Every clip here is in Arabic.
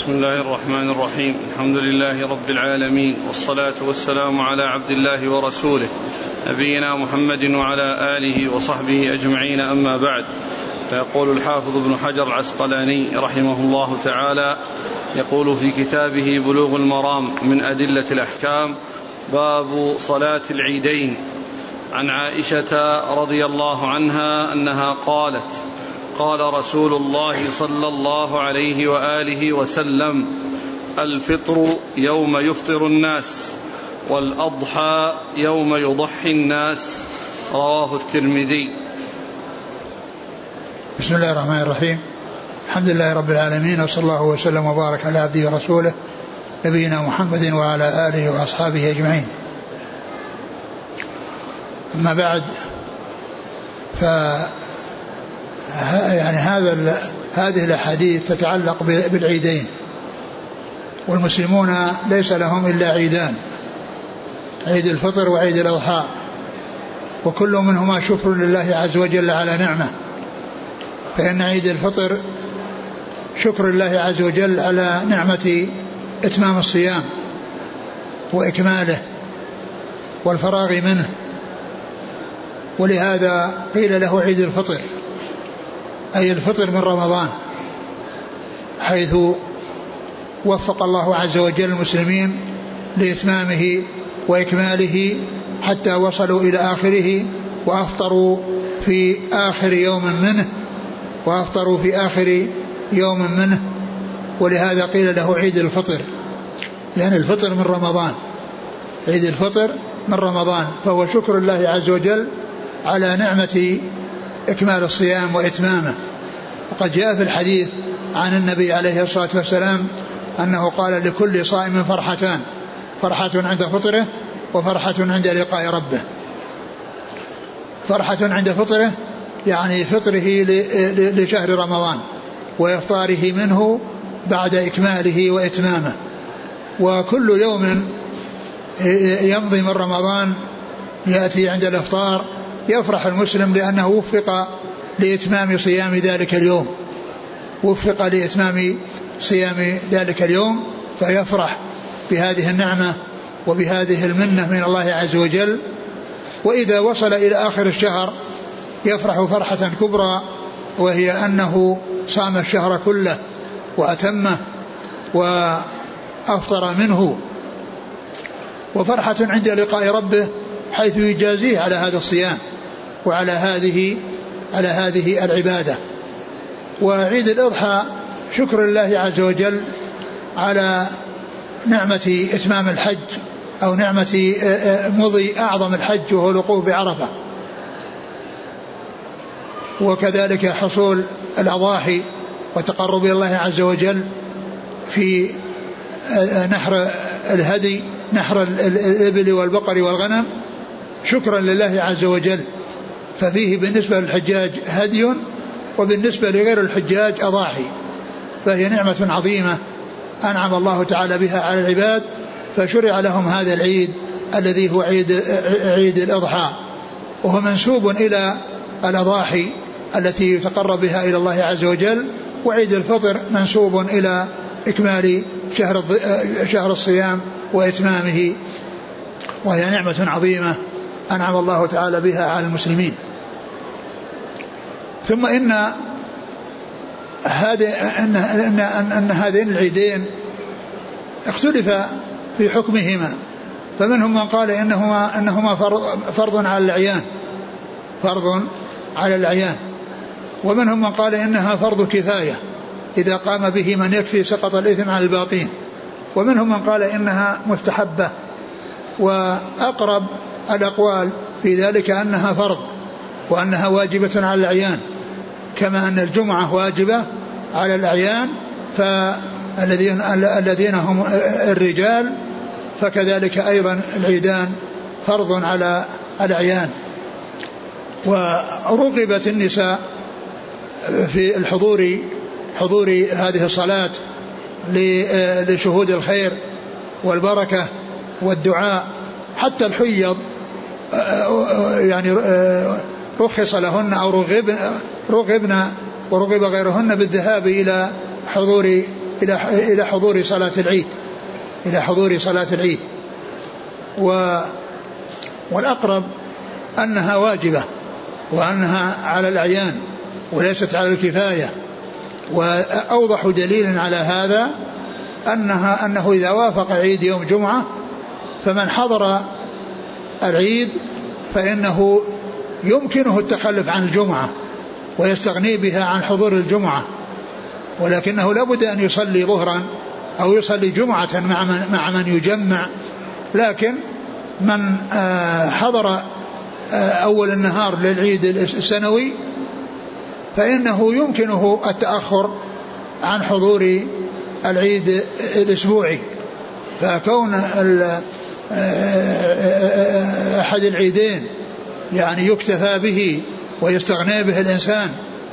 بسم الله الرحمن الرحيم. الحمد لله رب العالمين والصلاة والسلام على عبد الله ورسوله نبينا محمد وعلى آله وصحبه أجمعين أما بعد. فيقول الحافظ ابن حجر العسقلاني رحمه الله تعالى يقول في كتابه بلوغ المرام من أدلة الأحكام باب صلاة العيدين. عن عائشة رضي الله عنها أنها قالت قال رسول الله صلى الله عليه وآله وسلم الفطر يوم يفطر الناس والأضحى يوم يضحي الناس. رواه الترمذي. بسم الله الرحمن الرحيم. الحمد لله رب العالمين وصلى الله وسلم وبارك على عبده ورسوله نبينا محمد وعلى آله وأصحابه أجمعين. أما بعد يعني هذا هذه الأحاديث تتعلق بالعيدين. والمسلمون ليس لهم إلا عيدان. عيد الفطر وعيد الأضحى. وكل منهما شكر لله عز وجل على نعمة. فإن عيد الفطر شكر الله عز وجل على نعمة إتمام الصيام وإكماله والفراغ منه. ولهذا قيل له عيد الفطر. أي الفطر من رمضان حيث وفق الله عز وجل المسلمين لإتمامه وإكماله حتى وصلوا إلى آخره وأفطروا في آخر يوم منه وأفطروا في آخر يوم منه. ولهذا قيل له عيد الفطر لأن الفطر من رمضان عيد الفطر من رمضان. فهو شكر الله عز وجل على نعمة إكمال الصيام وإتمامه. وقد جاء في الحديث عن النبي عليه الصلاة والسلام أنه قال لكل صائم فرحتان فرحة عند فطره وفرحة عند لقاء ربه. فرحة عند فطره يعني فطره لشهر رمضان وإفطاره منه بعد إكماله وإتمامه. وكل يوم يمضي من رمضان يأتي عند الإفطار يفرح المسلم لأنه وفق لإتمام صيام ذلك اليوم. وفق لإتمام صيام ذلك اليوم فيفرح بهذه النعمة وبهذه المنة من الله عز وجل. وإذا وصل إلى آخر الشهر يفرح فرحة كبرى وهي أنه صام الشهر كله وأتمه وأفطر منه. وفرحة عند لقاء ربه حيث يجازيه على هذا الصيام. وعلى هذه على هذه العبادة. وعيد الأضحى شكر الله عز وجل على نعمة إتمام الحج أو نعمة آه، آه، مضي أعظم الحج وهو الوقوف بعرفة. وكذلك حصول الأضاحي وتقرب إلى الله عز وجل في آه، نحر الهدي نحر الإبل والبقر والغنم. شكرا لله عز وجل. ففيه بالنسبة للحجاج هدي وبالنسبة لغير الحجاج أضاحي فهي نعمة عظيمة أنعم الله تعالى بها على العباد فشرع لهم هذا العيد الذي هو عيد عيد الأضحى وهو منسوب إلى الأضاحي التي يتقرب بها إلى الله عز وجل وعيد الفطر منسوب إلى إكمال شهر شهر الصيام وإتمامه وهي نعمة عظيمة. أنعم الله تعالى بها على المسلمين. ثم إن هذه أن أن أن, هذين العيدين اختلف في حكمهما. فمنهم من قال انهما إنهما فرض على الأعيان. فرض على الأعيان. ومنهم من قال إنها فرض كفاية إذا قام به من يكفي سقط الإثم عن الباقين. ومنهم من قال إنها مستحبة وأقرب الاقوال في ذلك أنها فرض وأنها واجبة على الأعيان كما أن الجمعة واجبة على الأعيان فالذين الذين هم الرجال فكذلك أيضا العيدان فرض على الأعيان. ورغبت النساء في الحضور حضور هذه الصلاة لشهود الخير والبركة والدعاء حتى الحيض يعني رخص لهن أو رغبن, رغبن ورغب غيرهن بالذهاب إلى حضور إلى إلى حضور صلاة العيد إلى حضور صلاة العيد. و والأقرب أنها واجبة وأنها على الأعيان وليست على الكفاية. وأوضح دليل على هذا أنها أنه إذا وافق عيد يوم جمعة فمن حضر العيد فإنه يمكنه التخلف عن الجمعة ويستغني بها عن حضور الجمعة ولكنه لابد أن يصلي ظهرا أو يصلي جمعة مع من, مع من يجمع. لكن من آه، حضر آه، أول النهار للعيد السنوي فإنه يمكنه التأخر عن حضور العيد الأسبوعي. فكون أحد العيدين يعني يكتفى به ويستغني به الإنسان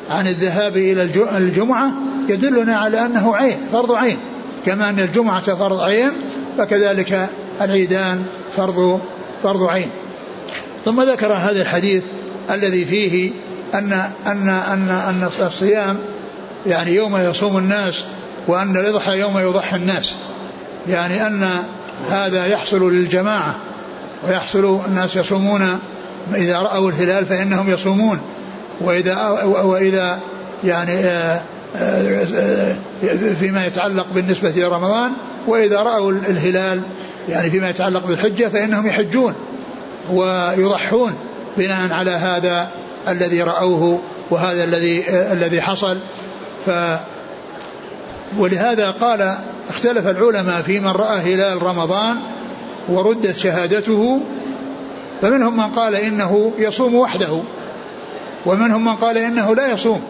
عن الذهاب إلى الجمعة يدلنا على أنه عين فرض عين. كما أن الجمعة فرض عين فكذلك العيدان فرض فرض عين. ثم ذكر هذا الحديث الذي فيه أن أن أن أن الصيام يعني يوم يصوم الناس وأن الإضحى يوم يضحي الناس. يعني أن هذا يحصل للجماعة ويحصل الناس يصومون. إذا رأوا الهلال فإنهم يصومون. وإذا وإذا يعني آه، آه، آه، فيما يتعلق بالنسبة إلى رمضان وإذا رأوا الهلال يعني فيما يتعلق بالحجة فإنهم يحجون ويضحون بناء على هذا الذي رأوه وهذا الذي الذي حصل. ف ولهذا قال اختلف العلماء في من رأى هلال رمضان وردت شهادته فمنهم من قال إنه يصوم وحده ومنهم من قال إنه لا يصوم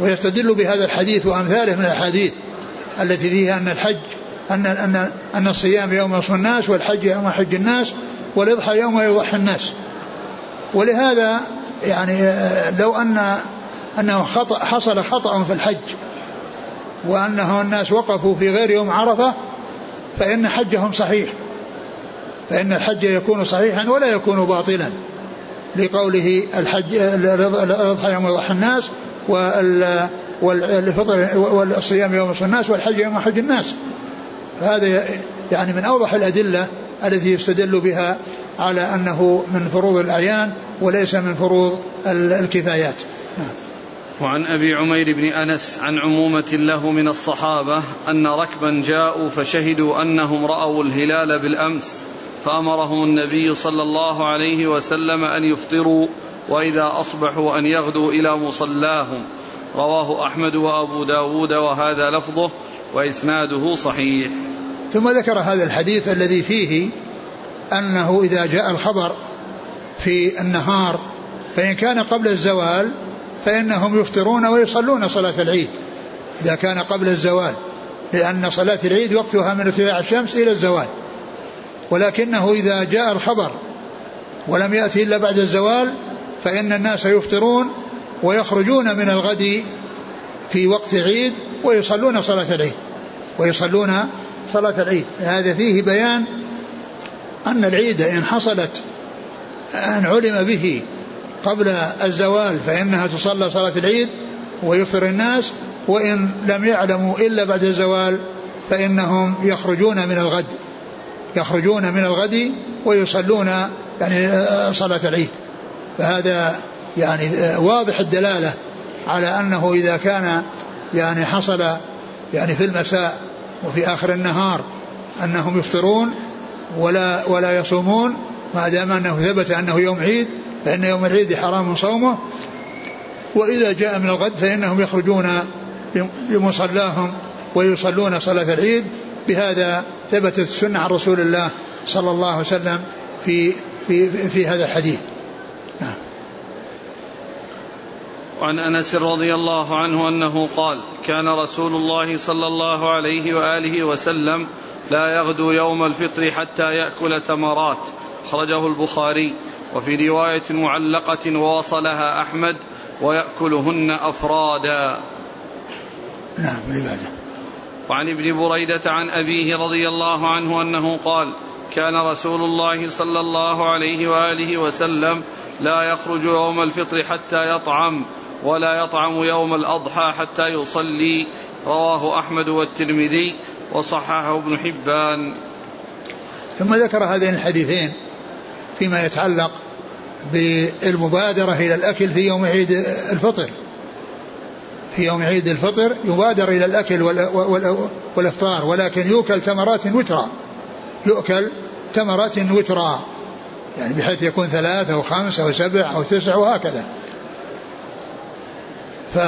ويستدل بهذا الحديث وأمثاله من الأحاديث التي فيها أن الحج أن أن أن الصيام يوم يصوم الناس والحج يوم يحج الناس والإضحى يوم يضحي الناس. ولهذا يعني لو أن أنه خطأ حصل خطأ في الحج وأنه الناس وقفوا في غير يوم عرفة فإن حجهم صحيح فإن الحج يكون صحيحا ولا يكون باطلا لقوله الحج الأضحى يوم يضحى الناس والفطر والصيام يوم يصوم الناس والحج يوم حج الناس هذا يعني من أوضح الأدلة التي يستدل بها على أنه من فروض الأعيان وليس من فروض الكفايات. وعن أبي عمير بن أنس عن عمومة له من الصحابة أن ركبا جاءوا فشهدوا أنهم رأوا الهلال بالأمس فأمرهم النبي صلى الله عليه وسلم أن يفطروا وإذا أصبحوا أن يغدوا إلى مصلاهم. رواه أحمد وأبو داود وهذا لفظه وإسناده صحيح. ثم ذكر هذا الحديث الذي فيه أنه إذا جاء الخبر في النهار فإن كان قبل الزوال فإنهم يفطرون ويصلون صلاة العيد إذا كان قبل الزوال لأن صلاة العيد وقتها من ارتفاع الشمس إلى الزوال. ولكنه إذا جاء الخبر ولم يأتي إلا بعد الزوال فإن الناس يفطرون ويخرجون من الغد في وقت العيد ويصلون صلاة العيد ويصلون صلاة العيد. هذا فيه بيان أن العيد إن حصلت أن علم به قبل الزوال فإنها تصلى صلاة العيد ويفطر الناس وإن لم يعلموا إلا بعد الزوال فإنهم يخرجون من الغد يخرجون من الغد ويصلون يعني صلاة العيد. فهذا يعني واضح الدلالة على أنه إذا كان يعني حصل يعني في المساء وفي آخر النهار أنهم يفطرون ولا ولا يصومون ما دام أنه ثبت أنه يوم عيد فإن يوم العيد حرام صومه وإذا جاء من الغد فإنهم يخرجون لمصلاهم ويصلون صلاة العيد بهذا ثبتت السنة عن رسول الله صلى الله عليه وسلم في في في هذا الحديث. نعم. وعن أنس رضي الله عنه أنه قال: كان رسول الله صلى الله عليه وآله وسلم لا يغدو يوم الفطر حتى يأكل تمرات أخرجه البخاري وفي رواية معلقة ووصلها أحمد ويأكلهن أفرادا. نعم العباده. وعن ابن بريدة عن أبيه رضي الله عنه أنه قال كان رسول الله صلى الله عليه وآله وسلم لا يخرج يوم الفطر حتى يطعم ولا يطعم يوم الأضحى حتى يصلي رواه أحمد والترمذي وصححه ابن حبان ثم ذكر هذين الحديثين فيما يتعلق بالمبادرة إلى الأكل في يوم عيد الفطر. في يوم عيد الفطر يبادر إلى الأكل والإفطار ولكن يؤكل تمرات وترا. يؤكل تمرات وترا يعني بحيث يكون ثلاث أو خمس أو سبع أو تسع وهكذا. ف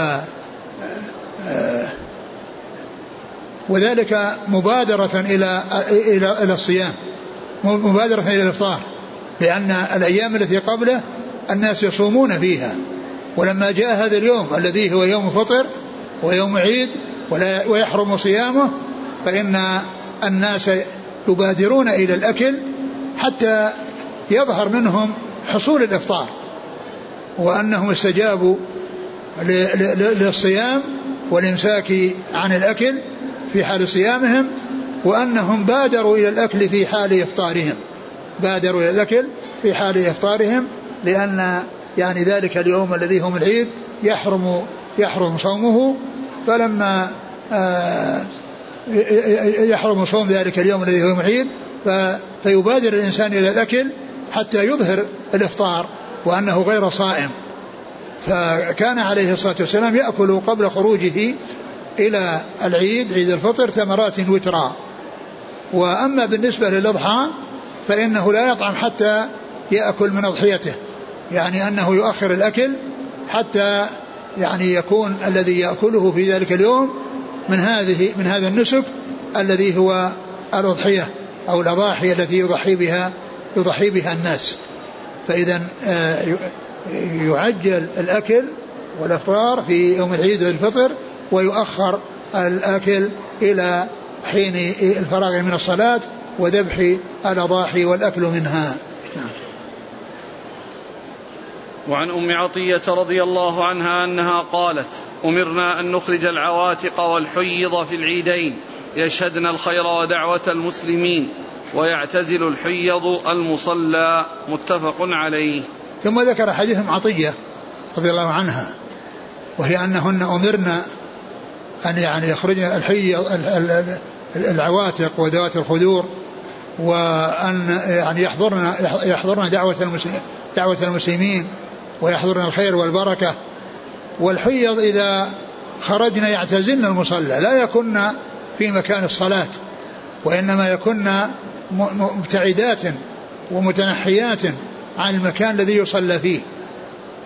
وذلك مبادرة إلى إلى إلى الصيام مبادرة إلى الإفطار. لأن الأيام التي قبله الناس يصومون فيها. ولما جاء هذا اليوم الذي هو يوم فطر ويوم عيد ولا ويحرم صيامه فإن الناس يبادرون إلى الأكل حتى يظهر منهم حصول الإفطار. وأنهم استجابوا للصيام والإمساك عن الأكل في حال صيامهم وأنهم بادروا إلى الأكل في حال إفطارهم. بادروا إلى الأكل في حال إفطارهم لأن يعني ذلك اليوم الذي هو من العيد يحرم يحرم صومه. فلما آه، يحرم صوم ذلك اليوم الذي هو العيد فيبادر الإنسان إلى الأكل حتى يظهر الإفطار وأنه غير صائم. فكان عليه الصلاة والسلام يأكل قبل خروجه إلى العيد عيد الفطر تمرات وترا. وأما بالنسبة للأضحى فإنه لا يطعم حتى يأكل من أضحيته. يعني أنه يؤخر الأكل حتى يعني يكون الذي يأكله في ذلك اليوم من هذه من هذا النسك الذي هو الأضحية أو الأضاحي التي يضحي بها يضحي بها الناس. فإذا آه، يعجل الأكل والإفطار في يوم العيد الفطر ويؤخر الأكل إلى حين الفراغ من الصلاة وذبح الأضاحي والأكل منها. وعن أم عطية رضي الله عنها أنها قالت أمرنا أن نخرج العواتق والحيض في العيدين. يشهدن الخير ودعوة المسلمين. ويعتزل الحيض المصلى. متفق عليه. ثم ذكر حديث أم عطية رضي الله عنها وهي أنهن امرنا أن يعني يخرجن الحيض العواتق وذوات الخدور وأن يعني يحضرن يحضرن دعوة المسلمين دعوة المسلمين ويحضرن الخير والبركة. والحيض إذا خرجن يعتزلن المصلى. لا يكن في مكان الصلاة وإنما يكن مبتعدات ومتنحيات عن المكان الذي يصلى فيه.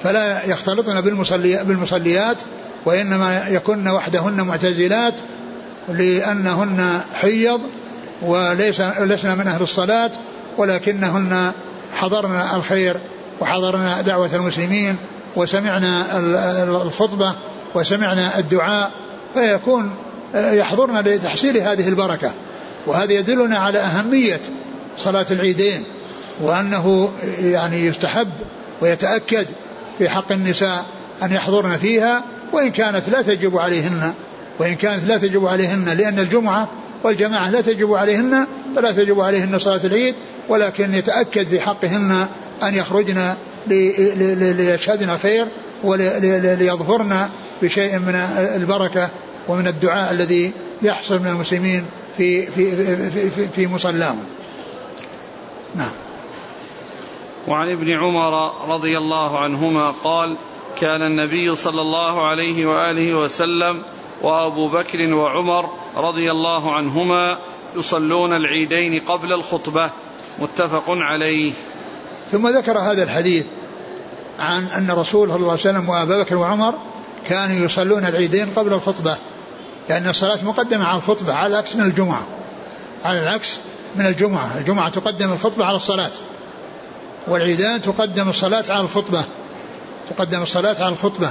فلا يختلطن بالمصلي بالمصليات وإنما يكن وحدهن معتزلات لأنهن حيض وليس لسنا من أهل الصلاة ولكنهن حضرن الخير وحضرنا دعوة المسلمين وسمعنا الخطبة وسمعنا الدعاء فيكون يحضرنا لتحصيل هذه البركة. وهذا يدلنا على أهمية صلاة العيدين وأنه يعني يستحب ويتأكد في حق النساء أن يحضرن فيها وإن كانت لا تجب عليهن وإن كانت لا تجب عليهن لأن الجمعة والجماعة لا تجب عليهن فلا تجب عليهن صلاة العيد ولكن يتأكد في حقهن أن يخرجن ليشهدن الخير وليظفرن بشيء من البركة ومن الدعاء الذي يحصل من المسلمين في في في, في, في مصلاهم. نعم. وعن ابن عمر رضي الله عنهما قال: كان النبي صلى الله عليه وآله وسلم وابو بكر وعمر رضي الله عنهما يصلون العيدين قبل الخطبة متفق عليه. ثم ذكر هذا الحديث عن أن رسول صلى الله عليه وسلم وأبا بكر وعمر كانوا يصلون العيدين قبل الخطبة لأن الصلاة مقدمة على الخطبة على العكس من الجمعة. على العكس من الجمعة. الجمعة تقدم الخطبة على الصلاة والعيدان تقدم الصلاة على الخطبة. تقدم الصلاة على الخطبة.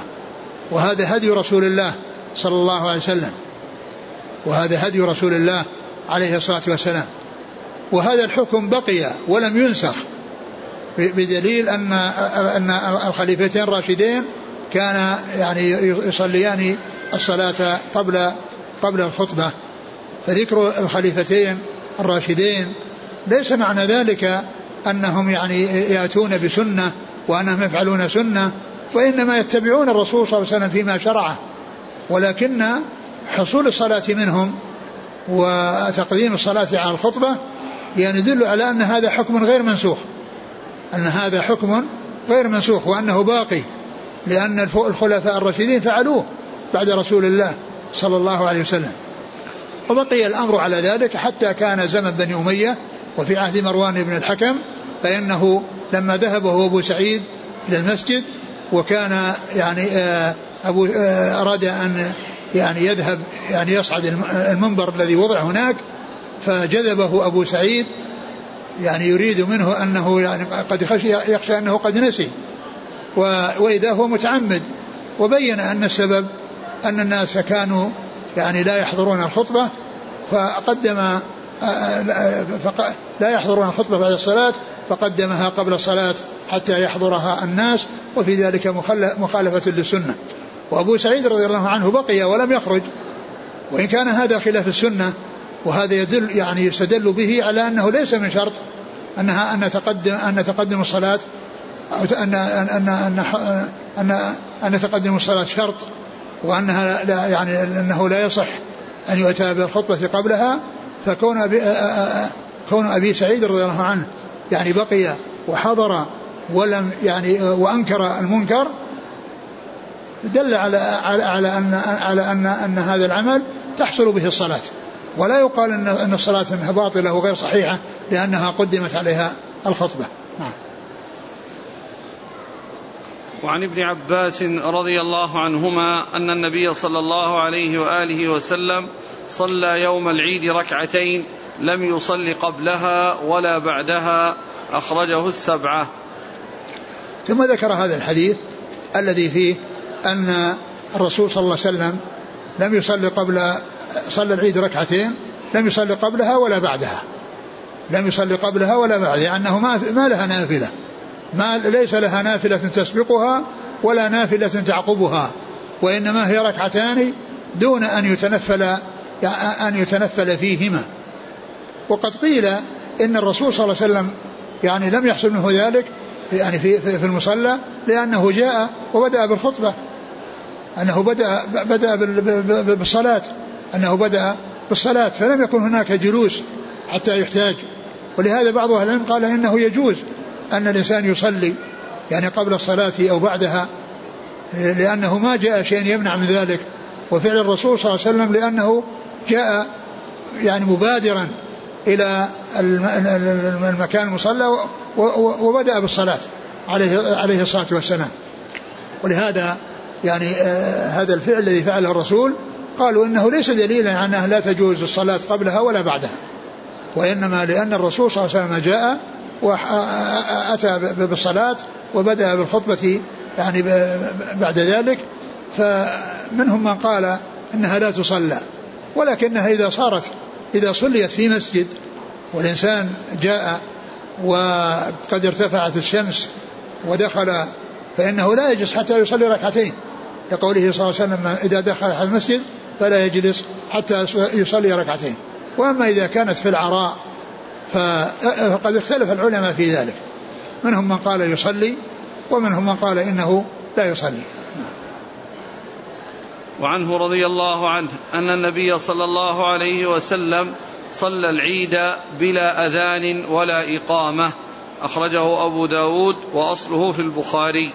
وهذا هدي رسول الله صلى الله عليه وسلم. وهذا هدي رسول الله عليه الصلاة والسلام. وهذا الحكم بقي ولم ينسخ بدليل أن أن الخليفتين الراشدين كان يعني يصليان الصلاة قبل قبل الخطبة. فذكر الخليفتين الراشدين ليس معنى ذلك أنهم يعني يأتون بسنة وأنهم يفعلون سنة وإنما يتبعون الرسول صلى الله عليه وسلم فيما شرعه. ولكن حصول الصلاة منهم وتقديم الصلاة على الخطبة يعني يدل على أن هذا حكم غير منسوخ. أن هذا حكم غير منسوخ وأنه باقي لأن الخلفاء الراشدين فعلوه بعد رسول الله صلى الله عليه وسلم. وبقي الأمر على ذلك حتى كان زمن بني أمية وفي عهد مروان بن الحكم فإنه لما ذهب هو أبو سعيد إلى المسجد وكان يعني آه، أبو آه، أراد أن يعني يذهب يعني يصعد المنبر الذي وضع هناك فجذبه أبو سعيد يعني يريد منه أنه يعني قد خشي يخشى أنه قد نسي. وإذا هو متعمد وبين أن السبب أن الناس كانوا يعني لا يحضرون الخطبة فقدم لا يحضرون الخطبة بعد الصلاة فقدمها قبل الصلاة حتى يحضرها الناس وفي ذلك مخالفة للسنة. وأبو سعيد رضي الله عنه بقي ولم يخرج. وإن كان هذا خلاف السنة وهذا يدل يعني يستدل به على أنه ليس من شرط أنها أن تقدم أن تقدم الصلاة أو أن أن أن أن أن تقدم الصلاة شرط وأنها لا يعني أنه لا يصح أن يؤتى بالخطبة قبلها فكون أبي كون أبي سعيد رضي الله عنه يعني بقي وحضر ولم يعني وأنكر المنكر دل على على على أن على أن أن هذا العمل تحصل به الصلاة. ولا يقال إن إن الصلاة انها باطلة وغير صحيحة لأنها قدمت عليها الخطبة. نعم. وعن ابن عباس رضي الله عنهما أن النبي صلى الله عليه وآله وسلم صلى يوم العيد ركعتين لم يصل قبلها ولا بعدها أخرجه السبعة. ثم ذكر هذا الحديث الذي فيه أن الرسول صلى الله عليه وسلم. لم يصلي قبل صلى العيد ركعتين لم يصلي قبلها ولا بعدها. لم يصلي قبلها ولا بعدها أنه ما, ما لها نافلة. ما ليس لها نافلة تسبقها ولا نافلة تعقبها وإنما هي ركعتان دون أن يتنفل أن يتنفل فيهما. وقد قيل إن الرسول صلى الله عليه وسلم يعني لم يحصل منه ذلك يعني في, في المصلى لأنه جاء وبدأ بالخطبة. أنه بدأ بدأ بالصلاة. أنه بدأ بالصلاة. فلم يكن هناك جلوس حتى يحتاج. ولهذا بعض أهل العلم قال إنه يجوز أن الإنسان يصلي يعني قبل الصلاة أو بعدها لأنه ما جاء شيء يمنع من ذلك. وفعل الرسول صلى الله عليه وسلم لأنه جاء يعني مبادرا إلى المكان المصلى وبدأ بالصلاة عليه عليه الصلاة والسلام. ولهذا يعني آه هذا الفعل الذي فعله الرسول قالوا إنه ليس دليلا على أنها لا تجوز الصلاة قبلها ولا بعدها وإنما لأن الرسول صلى الله عليه وسلم جاء واتى بالصلاة وبدأ بالخطبة يعني بعد ذلك فمنهم من قال إنها لا تصلى ولكنها إذا صارت إذا صليت في مسجد والإنسان جاء وقد ارتفعت الشمس ودخل فإنه لا يجلس حتى يصلي ركعتين. لقوله صلى الله عليه وسلم إذا دخل أحد المسجد فلا يجلس حتى يصلي ركعتين. وأما إذا كانت في العراء فقد اختلف العلماء في ذلك. منهم من قال يصلي ومنهم من قال إنه لا يصلي. وعنه رضي الله عنه أن النبي صلى الله عليه وسلم صلى العيد بلا أذان ولا إقامة. أخرجه أبو داود وأصله في البخاري.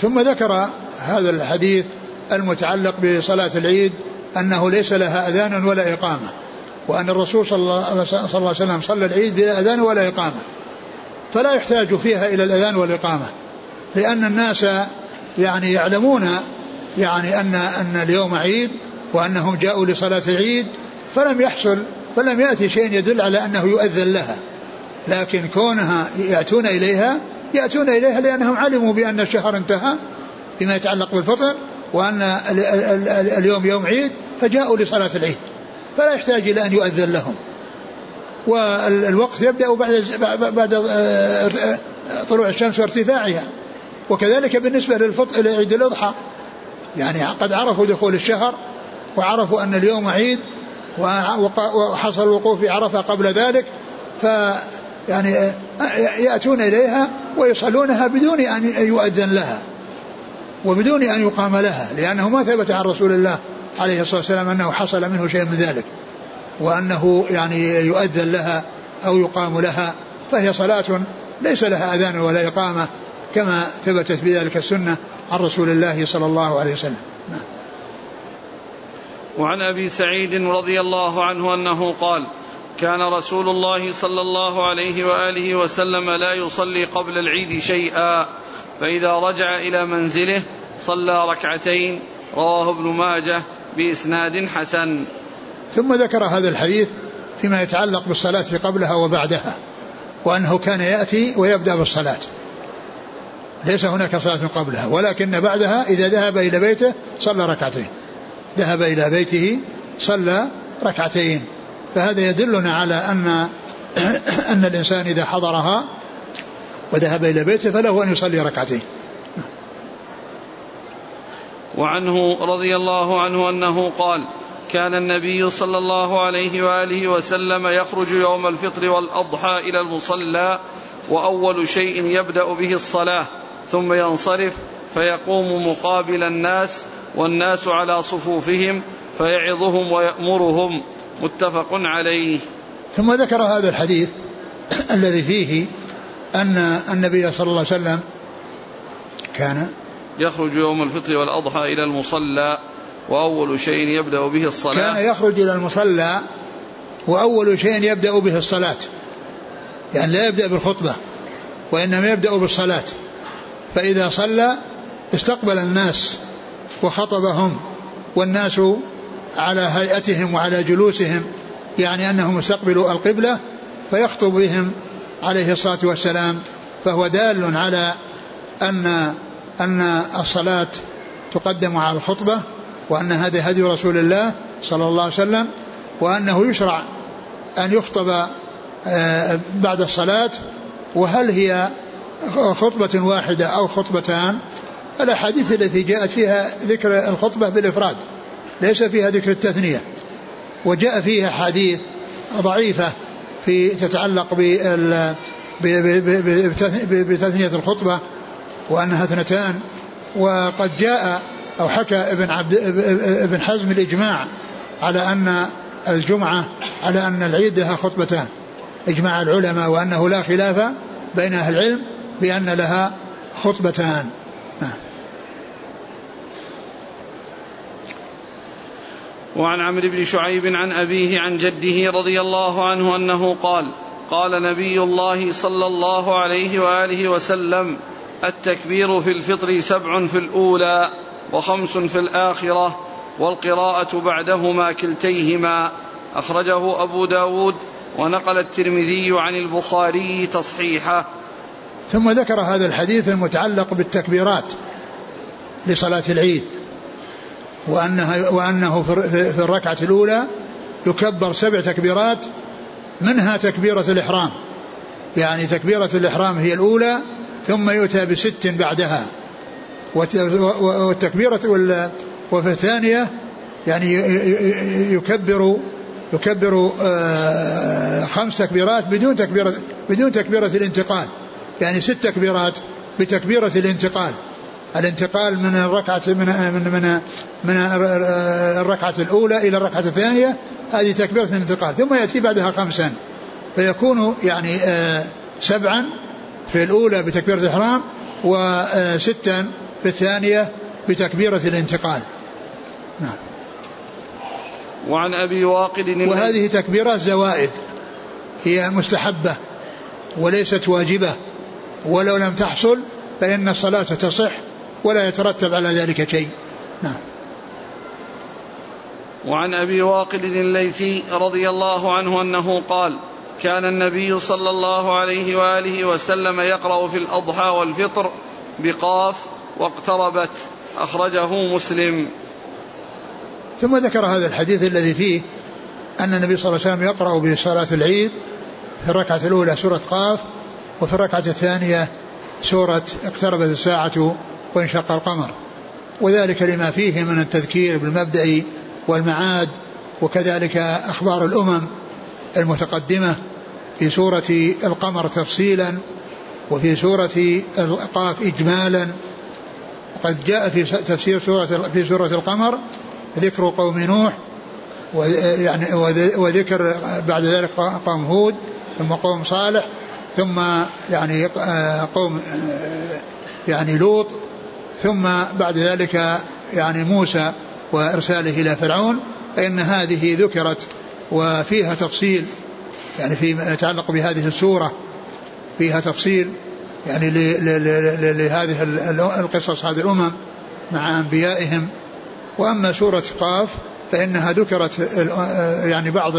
ثم ذكر هذا الحديث المتعلق بصلاة العيد أنه ليس لها أذان ولا إقامة وأن الرسول صلى الله عليه وسلم صلى العيد بلا أذان ولا إقامة فلا يحتاج فيها إلى الأذان والإقامة لأن الناس يعني يعلمون يعني أن أن اليوم عيد وأنهم جاءوا لصلاة العيد فلم يحصل فلم يأتي شيء يدل على أنه يؤذن لها. لكن كونها يأتون إليها يأتون إليها لأنهم علموا بأن الشهر انتهى فيما يتعلق بالفطر وأن اليوم يوم عيد فجاءوا لصلاة العيد فلا يحتاج إلى أن يؤذن لهم. والوقت يبدأ بعد بعد طلوع الشمس وارتفاعها. وكذلك بالنسبة للفطر لعيد الأضحى. يعني قد عرفوا دخول الشهر وعرفوا أن اليوم عيد وحصل الوقوف بعرفة قبل ذلك ف يعني يأتون إليها ويصلونها بدون أن يؤذن لها وبدون أن يقام لها لأنه ما ثبت عن رسول الله عليه الصلاة والسلام أنه حصل منه شيء من ذلك وأنه يعني يؤذن لها أو يقام لها فهي صلاة ليس لها أذان ولا إقامة كما ثبتت بذلك السنة عن رسول الله صلى الله عليه وسلم نعم. وعن أبي سعيد رضي الله عنه أنه قال كان رسول الله صلى الله عليه وآله وسلم لا يصلي قبل العيد شيئا فإذا رجع إلى منزله صلى ركعتين رواه ابن ماجه بإسناد حسن. ثم ذكر هذا الحديث فيما يتعلق بالصلاة قبلها وبعدها وأنه كان يأتي ويبدأ بالصلاة. ليس هناك صلاة قبلها ولكن بعدها إذا ذهب إلى بيته صلى ركعتين. ذهب إلى بيته صلى ركعتين. فهذا يدلنا على أن أن الإنسان إذا حضرها وذهب إلى بيته فله أن يصلي ركعتين. وعنه رضي الله عنه أنه قال كان النبي صلى الله عليه وآله وسلم يخرج يوم الفطر والأضحى إلى المصلى وأول شيء يبدأ به الصلاة ثم ينصرف فيقوم مقابل الناس والناس على صفوفهم فيعظهم ويأمرهم. متفق عليه. ثم ذكر هذا الحديث الذي فيه أن النبي صلى الله عليه وسلم كان يخرج يوم الفطر والأضحى إلى المصلى وأول شيء يبدأ به الصلاة. كان يخرج إلى المصلى وأول شيء يبدأ به الصلاة. يعني لا يبدأ بالخطبة وإنما يبدأ بالصلاة. فإذا صلى استقبل الناس وخطبهم والناس على هيئتهم وعلى جلوسهم يعني أنهم استقبلوا القبلة فيخطب بهم عليه الصلاة والسلام. فهو دال على ان أن الصلاة تقدم على الخطبة وأن هذا هدي رسول الله صلى الله عليه وسلم وأنه يشرع أن يخطب آه، بعد الصلاة. وهل هي خطبة واحدة أو خطبتان؟ الأحاديث التي جاءت فيها ذكر الخطبة بالإفراد. ليس فيها ذكر التثنية وجاء فيها حديث ضعيفة في تتعلق بتثنية الخطبة وأنها اثنتان وقد جاء أو حكى ابن عبد ابن حزم الإجماع على أن الجمعة على أن العيد لها خطبتان إجماع العلماء وأنه لا خلاف بين أهل العلم بأن لها خطبتان. وعن عمرو بن شعيب عن أبيه عن جده رضي الله عنه أنه قال قال نبي الله صلى الله عليه وآله وسلم التكبير في الفطر سبع في الأولى وخمس في الآخرة والقراءة بعدهما كلتيهما. أخرجه أبو داود ونقل الترمذي عن البخاري تصحيحه. ثم ذكر هذا الحديث المتعلق بالتكبيرات لصلاة العيد. وأنها وأنه في الركعة الأولى يكبر سبع تكبيرات منها تكبيرة الإحرام. يعني تكبيرة الإحرام هي الأولى ثم يؤتى بست بعدها. والتكبيرة وفي الثانية يعني يكبر يكبر آه، خمس تكبيرات بدون تكبيرة بدون تكبيرة الانتقال. يعني ست تكبيرات بتكبيرة الانتقال. الانتقال من الركعة من من من من الركعة الأولى إلى الركعة الثانية هذه تكبيرة الانتقال ثم يأتي بعدها خمسا فيكون يعني آه، سبعا في الأولى بتكبيرة الإحرام وستا في الثانية بتكبيرة الانتقال. نعم. وعن أبي واقد وهذه تكبيرات زوائد هي مستحبة وليست واجبة ولو لم تحصل فإن الصلاة تصح ولا يترتب على ذلك شيء. نعم. وعن أبي واقد الليثي رضي الله عنه أنه قال كان النبي صلى الله عليه وآله وسلم يقرأ في الأضحى والفطر بقاف واقتربت. أخرجه مسلم. ثم ذكر هذا الحديث الذي فيه أن النبي صلى الله عليه وسلم يقرأ بصلاه العيد في الركعة الأولى سورة قاف وفي الركعة الثانية سورة اقتربت الساعة وانشق القمر. وذلك لما فيه من التذكير بالمبدأ والمعاد وكذلك أخبار الأمم المتقدمة في سورة القمر تفصيلا وفي سورة القاف إجمالا. وقد جاء في تفسير سورة في سورة القمر ذكر قوم نوح ويعني وذكر بعد ذلك قوم هود ثم قوم صالح ثم يعني قوم يعني لوط. ثم بعد ذلك يعني موسى وإرساله إلى فرعون فإن هذه ذكرت وفيها تفصيل يعني فيما يتعلق بهذه السورة فيها تفصيل يعني لهذه القصص هذه الأمم مع أنبيائهم. وأما سورة قاف فإنها ذكرت يعني بعض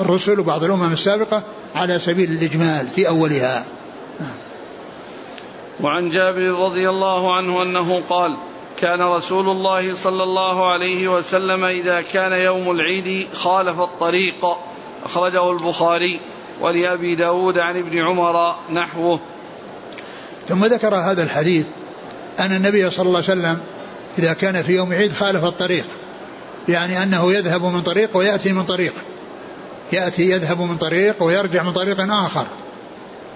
الرسل وبعض الأمم السابقة على سبيل الإجمال في أولها. وعن جابر رضي الله عنه أنه قال كان رسول الله صلى الله عليه وسلم إذا كان يوم العيد خالف الطريق أخرجه البخاري ولأبي داود عن ابن عمر نحوه. ثم ذكر هذا الحديث أن النبي صلى الله عليه وسلم إذا كان في يوم عيد خالف الطريق يعني أنه يذهب من طريق ويأتي من طريق. يأتي يذهب من طريق ويرجع من طريق آخر.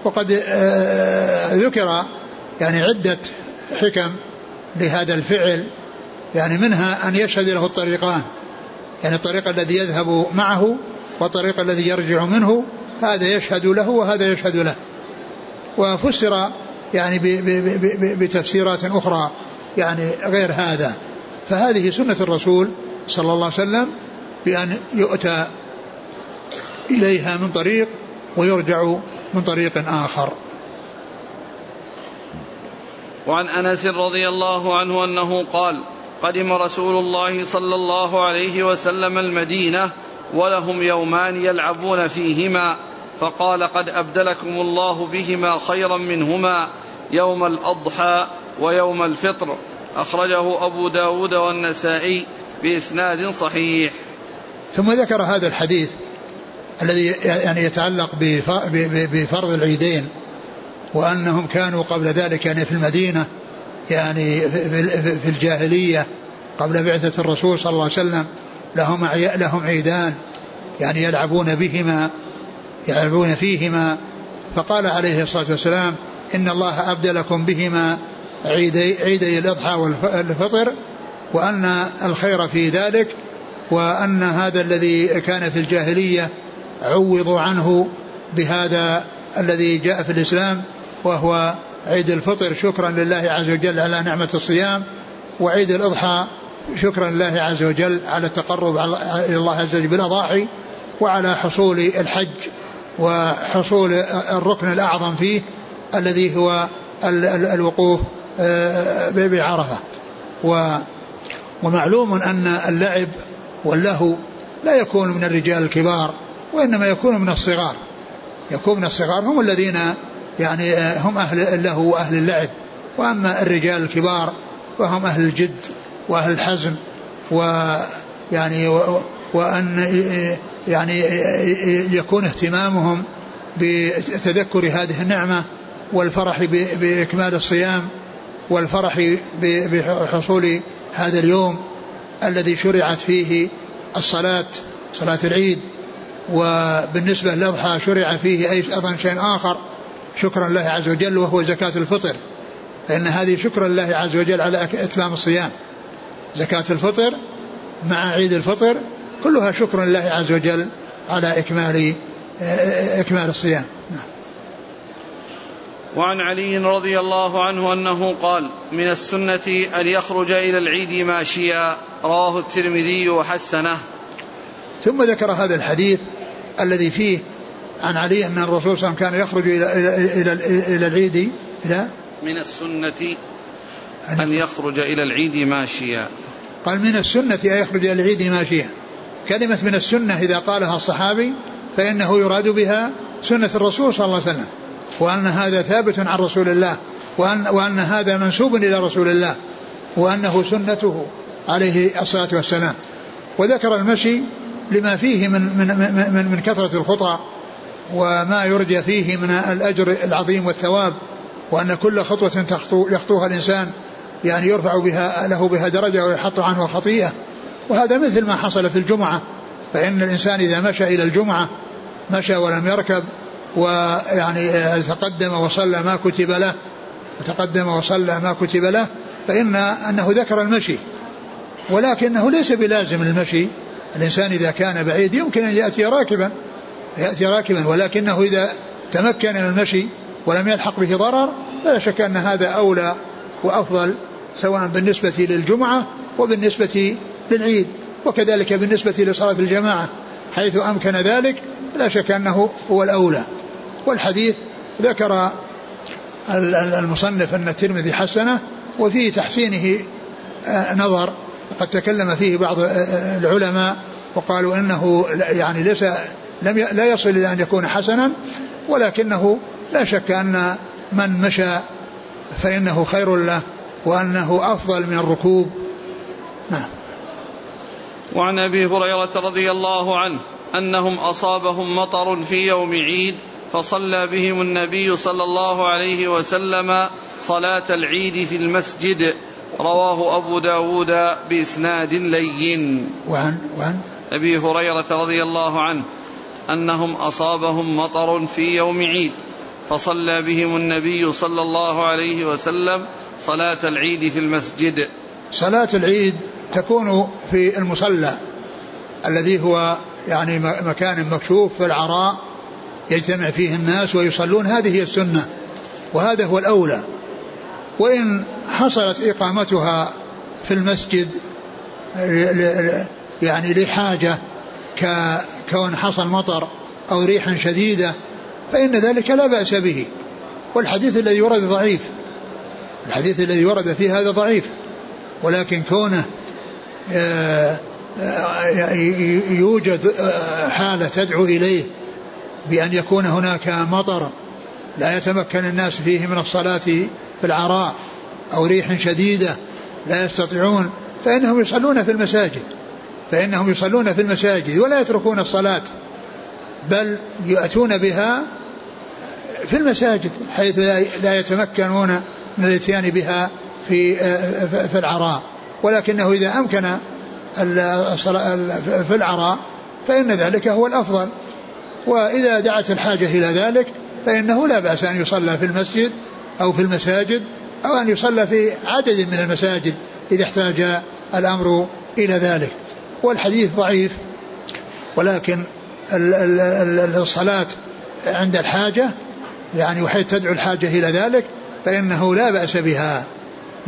وقد آه، ذكر يعني عدة حكم لهذا الفعل يعني منها أن يشهد له الطريقان يعني الطريق الذي يذهب معه والطريق الذي يرجع منه هذا يشهد له وهذا يشهد له. وفسر يعني بتفسيرات أخرى يعني غير هذا. فهذه سنة الرسول صلى الله عليه وسلم بأن يؤتى إليها من طريق ويرجع من طريق آخر. وعن أنس رضي الله عنه أنه قال قدم رسول الله صلى الله عليه وسلم المدينة ولهم يومان يلعبون فيهما فقال قد أبدلكم الله بهما خيرا منهما يوم الأضحى ويوم الفطر. أخرجه أبو داود والنسائي بإسناد صحيح. ثم ذكر هذا الحديث الذي يعني يتعلق بفرض العيدين. وأنهم كانوا قبل ذلك يعني في المدينة يعني في الجاهلية قبل بعثة الرسول صلى الله عليه وسلم لهم لهم عيدان يعني يلعبون بهما يلعبون فيهما. فقال عليه الصلاة والسلام إن الله أبدلكم بهما عيدي, عيدي الأضحى والفطر وأن الخير في ذلك وأن هذا الذي كان في الجاهلية عوضوا عنه بهذا الذي جاء في الإسلام. وهو عيد الفطر شكرا لله عز وجل على نعمة الصيام وعيد الأضحى شكرا لله عز وجل على التقرب إلى الله عز وجل بالأضاحي وعلى حصول الحج وحصول الركن الأعظم فيه الذي هو الوقوف آه، بعرفة. ومعلوم أن اللعب واللهو لا يكون من الرجال الكبار وإنما يكون من الصغار. يكون من الصغار هم الذين يعني آه، هم أهل اللهو وأهل اللعب. وأما الرجال الكبار فهم أهل الجد وأهل الحزم ويعني وأن آه، يعني آه، يكون اهتمامهم بتذكر هذه النعمة والفرح بإكمال الصيام والفرح بحصول هذا اليوم الذي شرعت فيه الصلاة صلاة العيد. وبالنسبة للأضحى شرع فيه أيضا شيء آخر شكرا لله عز وجل وهو زكاة الفطر. فإن هذه شكرا لله عز وجل على إتمام الصيام. زكاة الفطر مع عيد الفطر كلها شكرا لله عز وجل على إكمال إكمال الصيام. نعم. وعن علي رضي الله عنه أنه قال من السنة أن يخرج إلى العيد ماشيا رواه الترمذي وحسنه. ثم ذكر هذا الحديث الذي فيه عن علي أن الرسول صلى الله عليه وسلم كان يخرج إلى, إلى, إلى, إلى العيد إلى من السنة أن يخرج إلى العيد ماشيا. قال من السنة أن يخرج إلى العيد ماشيا. كلمة من السنة إذا قالها الصحابي فإنه يراد بها سنة الرسول صلى الله عليه وسلم وأن هذا ثابت عن رسول الله وأن, وأن هذا منسوب إلى رسول الله وأنه سنته عليه الصلاة والسلام. وذكر المشي لما فيه من من من, من كثرة الخطى وما يرجى فيه من الأجر العظيم والثواب وأن كل خطوة تخطو يخطوها الإنسان يعني يرفع بها له بها درجة ويحط عنه خطيئة. وهذا مثل ما حصل في الجمعة فإن الإنسان إذا مشى إلى الجمعة مشى ولم يركب ويعني تقدم وصلى ما كتب له وتقدم وصلى ما كتب له فإن أنه ذكر المشي. ولكنه ليس بلازم المشي. الإنسان إذا كان بعيد يمكن أن يأتي راكبا. يأتي راكبا ولكنه إذا تمكن من المشي ولم يلحق به ضرر فلا شك أن هذا أولى وأفضل سواء بالنسبة للجمعة وبالنسبة للعيد. وكذلك بالنسبة لصلاة الجماعة حيث أمكن ذلك لا شك أنه هو الأولى. والحديث ذكر المصنف أن الترمذي حسنه وفي تحسينه آه، نظر. قد تكلم فيه بعض آه، آه، العلماء وقالوا إنه يعني ليس لم لا يصل إلى أن يكون حسنا ولكنه لا شك أن من مشى فإنه خير له وأنه أفضل من الركوب. نعم. وعن أبي هريرة رضي الله عنه أنهم أصابهم مطر في يوم عيد فصلى بهم النبي صلى الله عليه وسلم صلاة العيد في المسجد. رواه أبو داود بإسناد لين. وعن, وعن؟ أبي هريرة رضي الله عنه أنهم أصابهم مطر في يوم عيد فصلى بهم النبي صلى الله عليه وسلم صلاة العيد في المسجد. صلاة العيد تكون في المصلى الذي هو يعني مكان مكشوف في العراء يجتمع فيه الناس ويصلون. هذه هي السنة وهذا هو الأولى. وإن حصلت إقامتها في المسجد يعني لحاجة ككون حصل مطر أو ريح شديدة فإن ذلك لا بأس به. والحديث الذي ورد ضعيف. الحديث الذي ورد فيه هذا ضعيف. ولكن كونه آه، آه، يوجد آه، حالة تدعو إليه بأن يكون هناك مطر لا يتمكن الناس فيه من الصلاة في العراء أو ريح شديدة لا يستطيعون فإنهم يصلون في المساجد. فإنهم يصلون في المساجد ولا يتركون الصلاة بل يأتون بها في المساجد حيث لا يتمكنون من الإتيان بها في في العراء. ولكنه إذا أمكن في العراء فإن ذلك هو الأفضل. وإذا دعت الحاجة إلى ذلك فإنه لا بأس أن يصلى في المسجد أو في المساجد أو أن يصلى في عدد من المساجد إذا احتاج الأمر إلى ذلك. والحديث ضعيف ولكن الصلاة عند الحاجة يعني وحيث تدعو الحاجة إلى ذلك فإنه لا بأس بها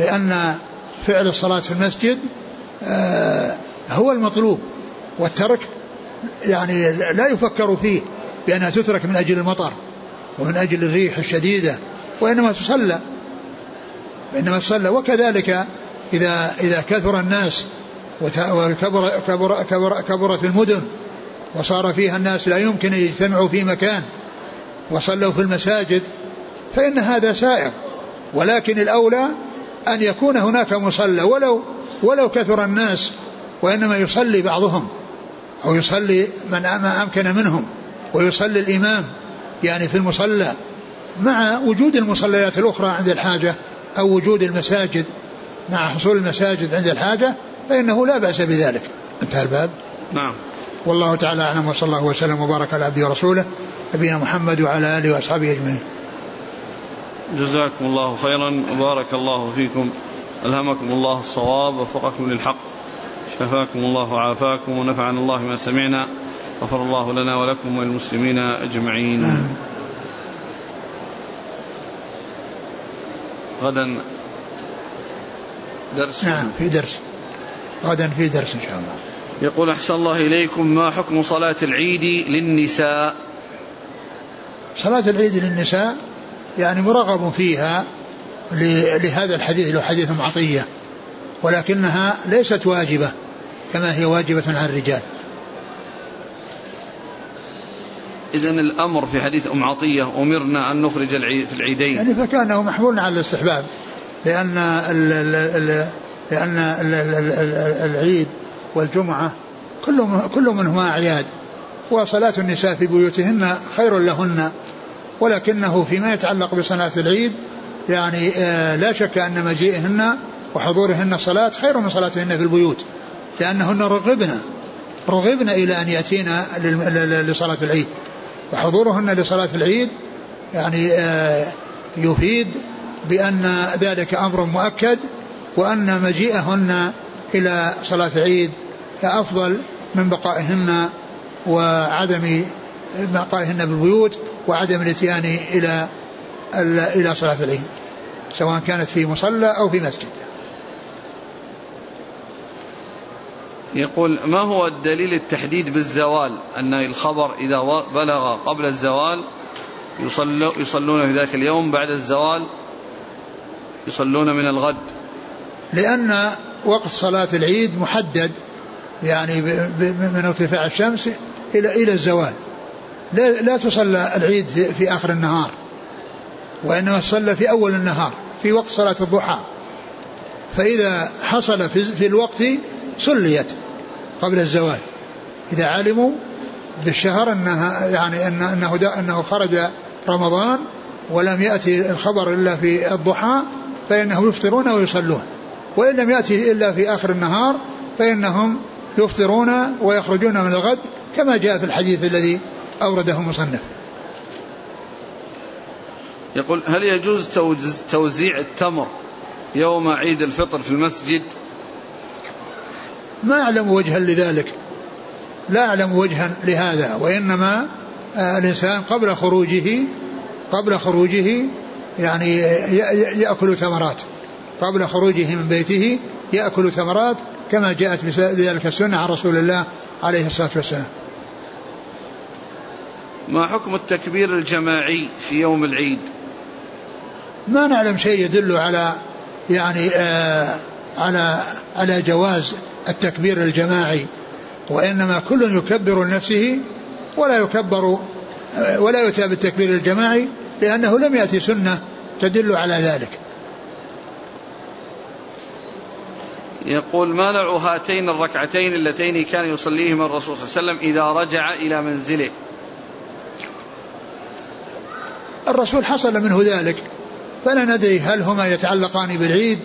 لأن فعل الصلاة في المسجد آه، هو المطلوب والترك يعني لا يفكر فيه بأنها تترك من أجل المطر ومن أجل الريح الشديدة وإنما تصلى وإنما تصلى وكذلك إذا إذا كثر الناس وكبر كبر كبر كبرت المدن وصار فيها الناس لا يمكن أن يجتمعوا في مكان وصلوا في المساجد فإن هذا سائر ولكن الأولى أن يكون هناك مصلى ولو ولو كثر الناس وإنما يصلي بعضهم أو يصلي من ما أمكن منهم ويصلي الإمام يعني في المصلى مع وجود المصليات الأخرى عند الحاجة أو وجود المساجد مع حصول المساجد عند الحاجة فإنه لا بأس بذلك. انتهى الباب. نعم. والله تعالى أعلم وصلى الله وسلم وبارك على عبده ورسوله نبينا محمد وعلى آله وأصحابه أجمعين. جزاكم الله خيرا وبارك الله فيكم. ألهمكم الله الصواب ووفقكم للحق. شفاكم الله وعافاكم ونفعنا الله ما سمعنا غفر الله لنا ولكم وللمسلمين أجمعين. غدا درس. نعم في درس. غدا في درس إن شاء الله. يقول أحسن الله إليكم ما حكم صلاة العيد للنساء؟ صلاة العيد للنساء يعني مرغب فيها لهذا الحديث له حديث عطية ولكنها ليست واجبة كما هي واجبة على الرجال. إذا الأمر في حديث أم عطية أمرنا أن نخرج في العيدين. يعني فكأنه محمول على الاستحباب لأن ال ال ال لأن ال ال العيد والجمعة كل كل منهما أعياد وصلاة النساء في بيوتهن خير لهن ولكنه فيما يتعلق بصلاة العيد يعني آه، لا شك أن مجيئهن وحضورهن الصلاة خير من صلاتهن في البيوت لأنهن رغبن رغبن إلى أن يأتينا لصلاة العيد وحضورهن لصلاة العيد يعني آه، يفيد بأن ذلك أمر مؤكد وأن مجيئهن إلى صلاة العيد أفضل من بقائهن وعدم بقائهن بالبيوت وعدم الاتيان إلى إلى صلاة العيد سواء كانت في مصلى أو في مسجد. يقول ما هو الدليل التحديد بالزوال؟ أن الخبر إذا بلغ قبل الزوال يصلون في ذاك اليوم بعد الزوال يصلون من الغد. لأن وقت صلاة العيد محدد يعني من ارتفاع الشمس إلى إلى الزوال. لا, لا تصلى العيد في, في آخر النهار وإنما تصلى في أول النهار في وقت صلاة الضحى. فإذا حصل في, في الوقت صليت قبل الزوال. إذا علموا بالشهر أنها يعني أنه أنه خرج رمضان ولم يأتي الخبر إلا في الضحى فإنهم يفطرون ويصلون. وإن لم يأتي إلا في آخر النهار فإنهم يفطرون ويخرجون من الغد كما جاء في الحديث الذي أورده المصنف. يقول هل يجوز توزيع التمر يوم عيد الفطر في المسجد؟ ما أعلم وجها لذلك. لا أعلم وجها لهذا وإنما آه، الإنسان قبل خروجه قبل خروجه يعني يأكل تمرات. قبل خروجه من بيته يأكل تمرات كما جاءت بذلك السنة عن رسول الله عليه الصلاة والسلام. ما حكم التكبير الجماعي في يوم العيد؟ ما نعلم شيء يدل على يعني آه على على جواز التكبير الجماعي وإنما كل يكبر لنفسه ولا يكبر آه، ولا يؤتى بالتكبير الجماعي لأنه لم يأتي سنة تدل على ذلك. يقول ما نوع هاتين الركعتين اللتين كان يصليهما الرسول صلى الله عليه وسلم إذا رجع إلى منزله. الرسول حصل منه ذلك فلا ندري هل هما يتعلقان بالعيد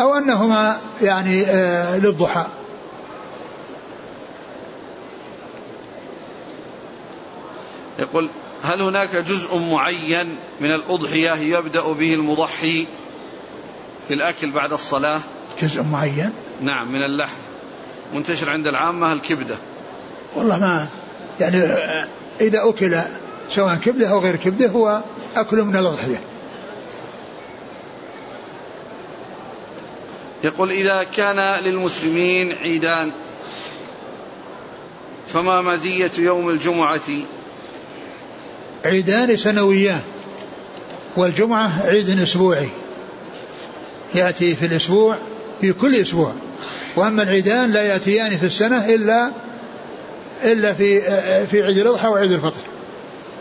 أو أنهما يعني آه للضحى. يقول هل هناك جزء معين من الأضحية يبدأ به المضحي في الأكل بعد الصلاة؟ جزء معين؟ نعم من اللحم. منتشر عند العامة الكبدة. والله ما يعني إذا أكل سواء كبدة أو غير كبدة هو أكل من الأضحية. يقول إذا كان للمسلمين عيدان فما مزية يوم الجمعة؟ عيدان سنويان والجمعة عيد أسبوعي. يأتي في الأسبوع في كل أسبوع. وأما العيدان لا يأتيان في السنة إلا إلا في في عيد الأضحى وعيد الفطر.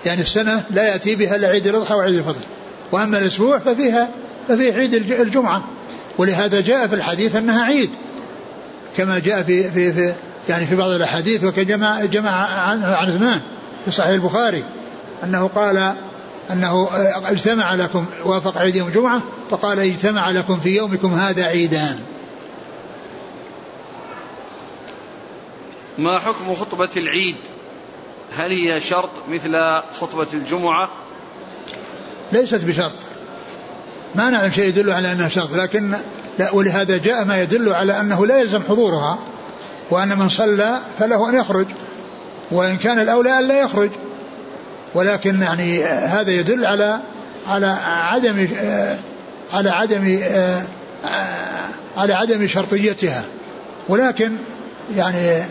يعني السنة لا يأتي بها إلا عيد الأضحى وعيد الفطر. وأما الأسبوع ففيها ففيه عيد الجمعة. ولهذا جاء في الحديث أنها عيد. كما جاء في في, في يعني في بعض الأحاديث وكجمع جمع عن عثمان في صحيح البخاري أنه قال أنه اجتمع لكم وافق عيد يوم الجمعة فقال اجتمع لكم في يومكم هذا عيدان. ما حكم خطبة العيد؟ هل هي شرط مثل خطبة الجمعة؟ ليست بشرط. ما نعلم شيء يدل على أنها شرط لكن لا ولهذا جاء ما يدل على أنه لا يلزم حضورها وأن من صلى فله أن يخرج وإن كان الأولى أن لا يخرج. ولكن يعني هذا يدل على على عدم على عدم على عدم شرطيتها. ولكن يعني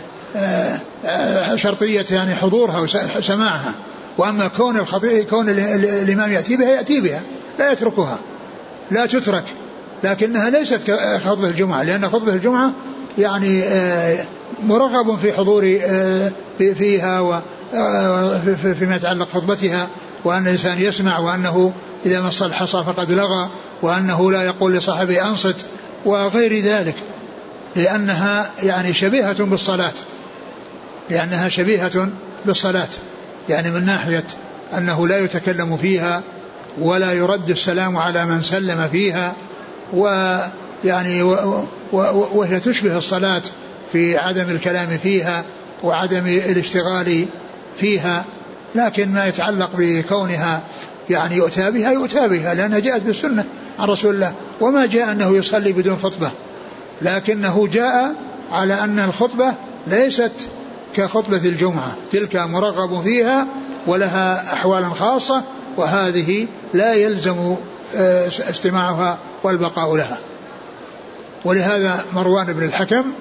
شرطية يعني حضورها وسماعها وأما كون الخطيئة كون الإمام يأتي بها يأتي بها. لا يتركها. لا تترك. لكنها ليست كخطبة الجمعة لأن خطبة الجمعة يعني مرغب في حضور فيها فيما يتعلق خطبتها وأن الإنسان يسمع وأنه إذا مس الحصى فقد لغى وأنه لا يقول لصاحبه أنصت وغير ذلك. لأنها يعني شبيهة بالصلاة. لأنها شبيهة بالصلاة يعني من ناحية أنه لا يتكلم فيها ولا يرد السلام على من سلم فيها ويعني وهي تشبه الصلاة في عدم الكلام فيها وعدم الاشتغال فيها لكن ما يتعلق بكونها يعني يؤتى بها يؤتى بها لأنها جاءت بالسنة عن رسول الله وما جاء أنه يصلي بدون خطبة لكنه جاء على أن الخطبة ليست كخطبة الجمعة تلك مرغب فيها ولها أحوالا خاصة وهذه لا يلزم آه، استماعها والبقاء لها. ولهذا مروان بن الحكم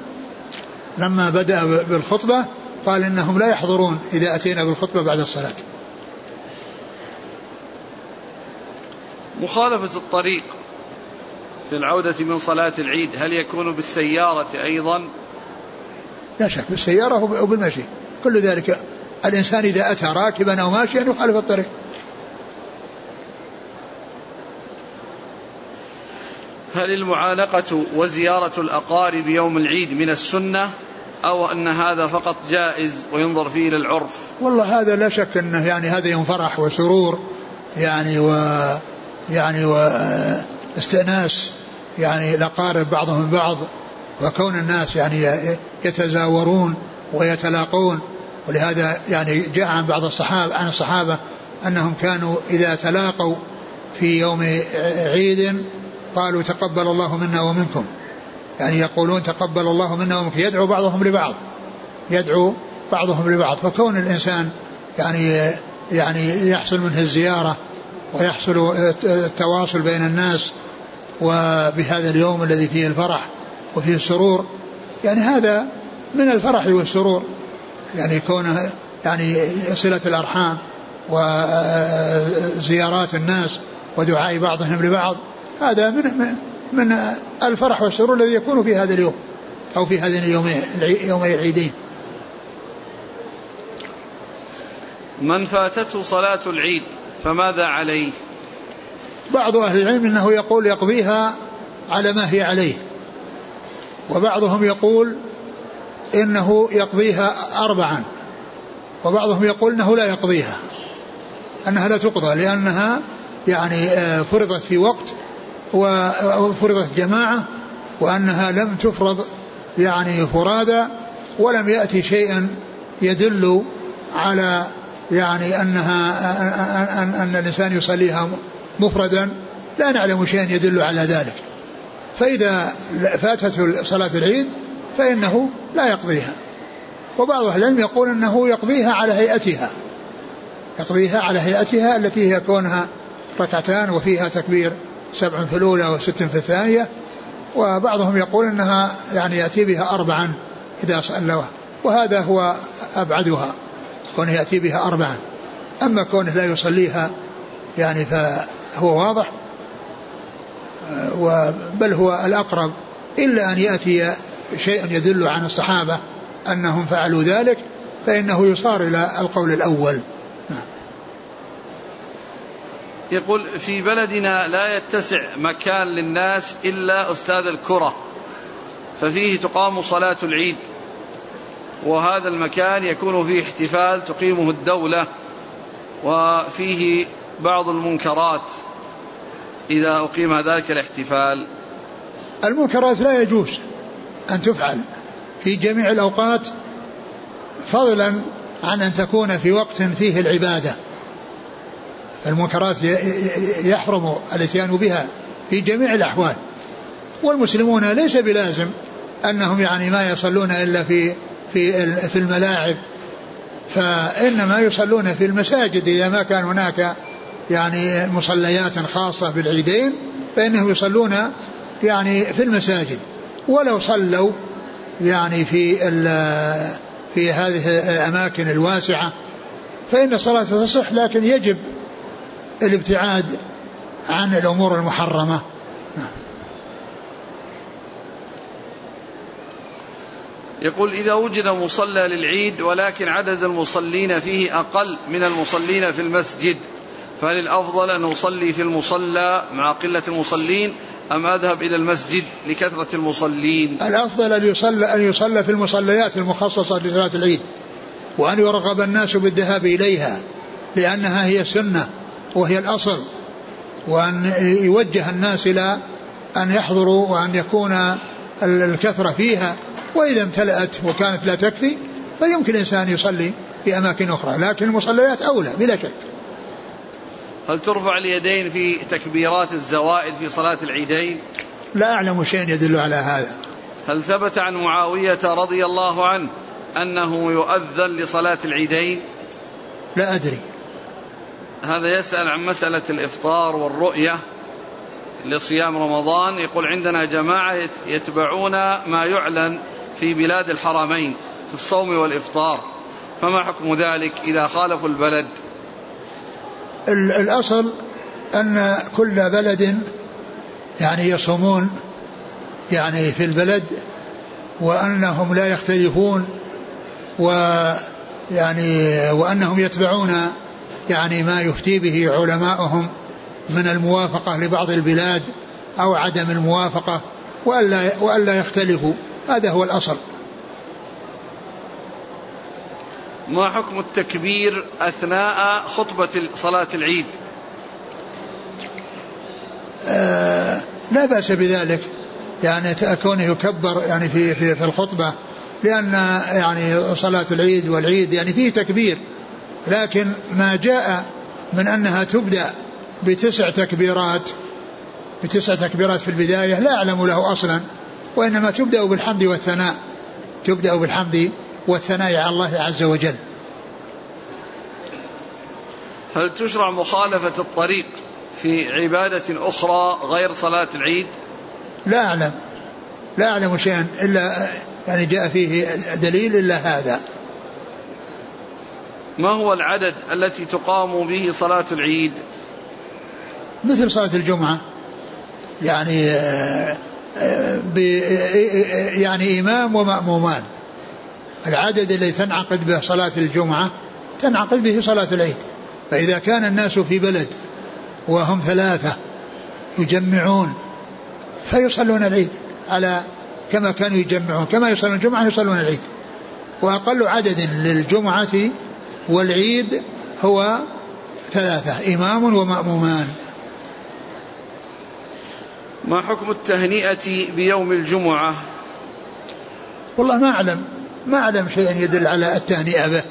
لما بدأ بالخطبة قال إنهم لا يحضرون إذا أتينا بالخطبة بعد الصلاة. مخالفة الطريق في العودة من صلاة العيد هل يكون بالسيارة أيضا لا شك بالسيارة أو بالمشي. كل ذلك الإنسان إذا أتى راكبا أو ماشيا يخالف الطريق. هل المعانقة وزيارة الأقارب يوم العيد من السنة أو أن هذا فقط جائز وينظر فيه إلى العرف؟ والله هذا لا شك أنه يعني هذا يوم فرح وسرور يعني و يعني واستئناس يعني الأقارب بعضهم بعض وكون الناس يعني يتزاورون ويتلاقون. ولهذا يعني جاء عن بعض الصحابة عن الصحابة أنهم كانوا إذا تلاقوا في يوم عيد قالوا تقبل الله منا ومنكم. يعني يقولون تقبل الله منا ومنكم. يدعو بعضهم لبعض. يدعو بعضهم لبعض. فكون الإنسان يعني يعني يحصل منه الزيارة ويحصل التواصل بين الناس وبهذا اليوم الذي فيه الفرح وفيه السرور يعني هذا من الفرح والسرور. يعني كونه يعني صلة الأرحام وزيارات الناس ودعاء بعضهم لبعض هذا من من الفرح والسرور الذي يكون في هذا اليوم أو في هذين اليومين يومي العيدين. من فاتته صلاة العيد فماذا عليه؟ بعض أهل العلم أنه يقول يقضيها على ما هي عليه. وبعضهم يقول إنه يقضيها أربعا وبعضهم يقول إنه لا يقضيها أنها لا تقضى لأنها يعني آه، فرضت في وقت وفرضت جماعة وأنها لم تفرض يعني فرادى ولم يأتي شيء يدل على يعني أنها أن, أن الإنسان يصليها مفردا لا نعلم شيئا يدل على ذلك. فإذا فاتته صلاة العيد فإنه لا يقضيها. وبعض أهل العلم يقول أنه يقضيها على هيئتها يقضيها على هيئتها التي هي كونها ركعتان وفيها تكبير سبع في الأولى وست في الثانية وبعضهم يقول أنها يعني يأتي بها أربعا إذا صلوا وهذا هو أبعدها كونه يأتي بها أربعا. أما كونه لا يصليها يعني فهو واضح بل هو الأقرب إلا أن يأتي شيء يدل عن الصحابة أنهم فعلوا ذلك فإنه يصار إلى القول الأول. يقول في بلدنا لا يتسع مكان للناس إلا أستاذ الكرة ففيه تقام صلاة العيد وهذا المكان يكون فيه احتفال تقيمه الدولة وفيه بعض المنكرات. إذا أقيم ذلك الاحتفال. المنكرات لا يجوز أن تفعل في جميع الأوقات فضلا عن أن تكون في وقت فيه العبادة. المنكرات يحرم الإتيان بها في جميع الأحوال. والمسلمون ليس بلازم أنهم يعني ما يصلون إلا في في في الملاعب فإنما يصلون في المساجد إذا ما كان هناك يعني مصليات خاصة بالعيدين فإنهم يصلون يعني في المساجد. ولو صلوا يعني في في هذه الأماكن الواسعة فإن الصلاة تصح لكن يجب الابتعاد عن الأمور المحرمة. يقول إذا وجد مصلى للعيد ولكن عدد المصلين فيه أقل من المصلين في المسجد فهل الأفضل أن أصلي في المصلى مع قلة المصلين أم أذهب إلى المسجد لكثرة المصلين؟ الأفضل أن يصلى, أن يصلى في المصليات المخصصة لصلاة العيد وأن يرغب الناس بالذهاب إليها لأنها هي السنة وهي الأصل وأن يوجه الناس إلى أن يحضروا وأن يكون الكثرة فيها وإذا امتلأت وكانت لا تكفي فيمكن الإنسان يصلي في أماكن أخرى لكن المصليات أولى بلا شك. هل ترفع اليدين في تكبيرات الزوائد في صلاة العيدين؟ لا أعلم شيء يدل على هذا. هل ثبت عن معاوية رضي الله عنه أنه يؤذن لصلاة العيدين؟ لا أدري. هذا يسأل عن مسألة الإفطار والرؤية لصيام رمضان. يقول عندنا جماعة يتبعون ما يعلن في بلاد الحرمين في الصوم والإفطار. فما حكم ذلك إذا خالفوا البلد؟ الأصل أن كل بلد يعني يصومون يعني في البلد وأنهم لا يختلفون ويعني وأنهم يتبعون يعني ما يفتي به علماؤهم من الموافقة لبعض البلاد أو عدم الموافقة وألا, وألا يختلفوا. هذا هو الأصل. ما حكم التكبير أثناء خطبة صلاة العيد؟ آه لا بأس بذلك. يعني كونه يكبر يعني في في في الخطبة لأن يعني صلاة العيد والعيد يعني فيه تكبير. لكن ما جاء من أنها تبدأ بتسع تكبيرات بتسع تكبيرات في البداية لا أعلم له أصلا وإنما تبدأ بالحمد والثناء. تبدأ بالحمد والثناء على الله عز وجل. هل تشرع مخالفة الطريق في عبادة أخرى غير صلاة العيد؟ لا أعلم. لا أعلم شيئا. إلا يعني جاء فيه دليل إلا هذا. ما هو العدد التي تقام به صلاة العيد؟ مثل صلاة الجمعة. يعني آه، آه، يعني إمام ومأمومان. العدد الذي تنعقد به صلاة الجمعة تنعقد به صلاة العيد. فإذا كان الناس في بلد وهم ثلاثة يجمعون فيصلون العيد على كما كانوا يجمعون. كما يصلون الجمعة يصلون العيد. وأقل عدد للجمعة والعيد هو ثلاثة إمام ومأمومان. ما حكم التهنئة بيوم الجمعة؟ والله ما أعلم. ما أعلم شيئا يدل على التهنئة به.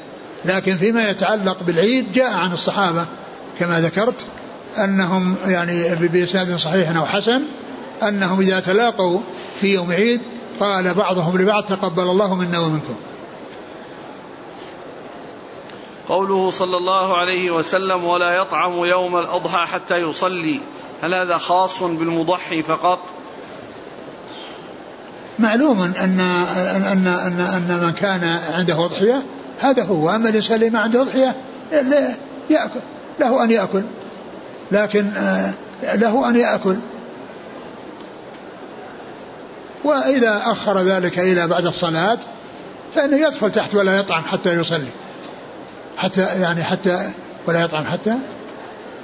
لكن فيما يتعلق بالعيد جاء عن الصحابة كما ذكرت أنهم يعني بإسناد صحيح أو حسن أنهم إذا تلاقوا في يوم عيد قال بعضهم لبعض تقبل الله منا ومنكم. قوله صلى الله عليه وسلم ولا يطعم يوم الأضحى حتى يصلي هل هذا خاص بالمضحي فقط؟ معلوم أن أن أن أن, أن من كان عنده أضحية هذا هو. أما الإنسان اللي ما عنده أضحية يأكل. له أن يأكل. لكن آه، له أن يأكل. وإذا أخر ذلك إلى بعد الصلاة فإنه يدخل تحت ولا يطعم حتى يصلي. حتى يعني حتى ولا يطعم حتى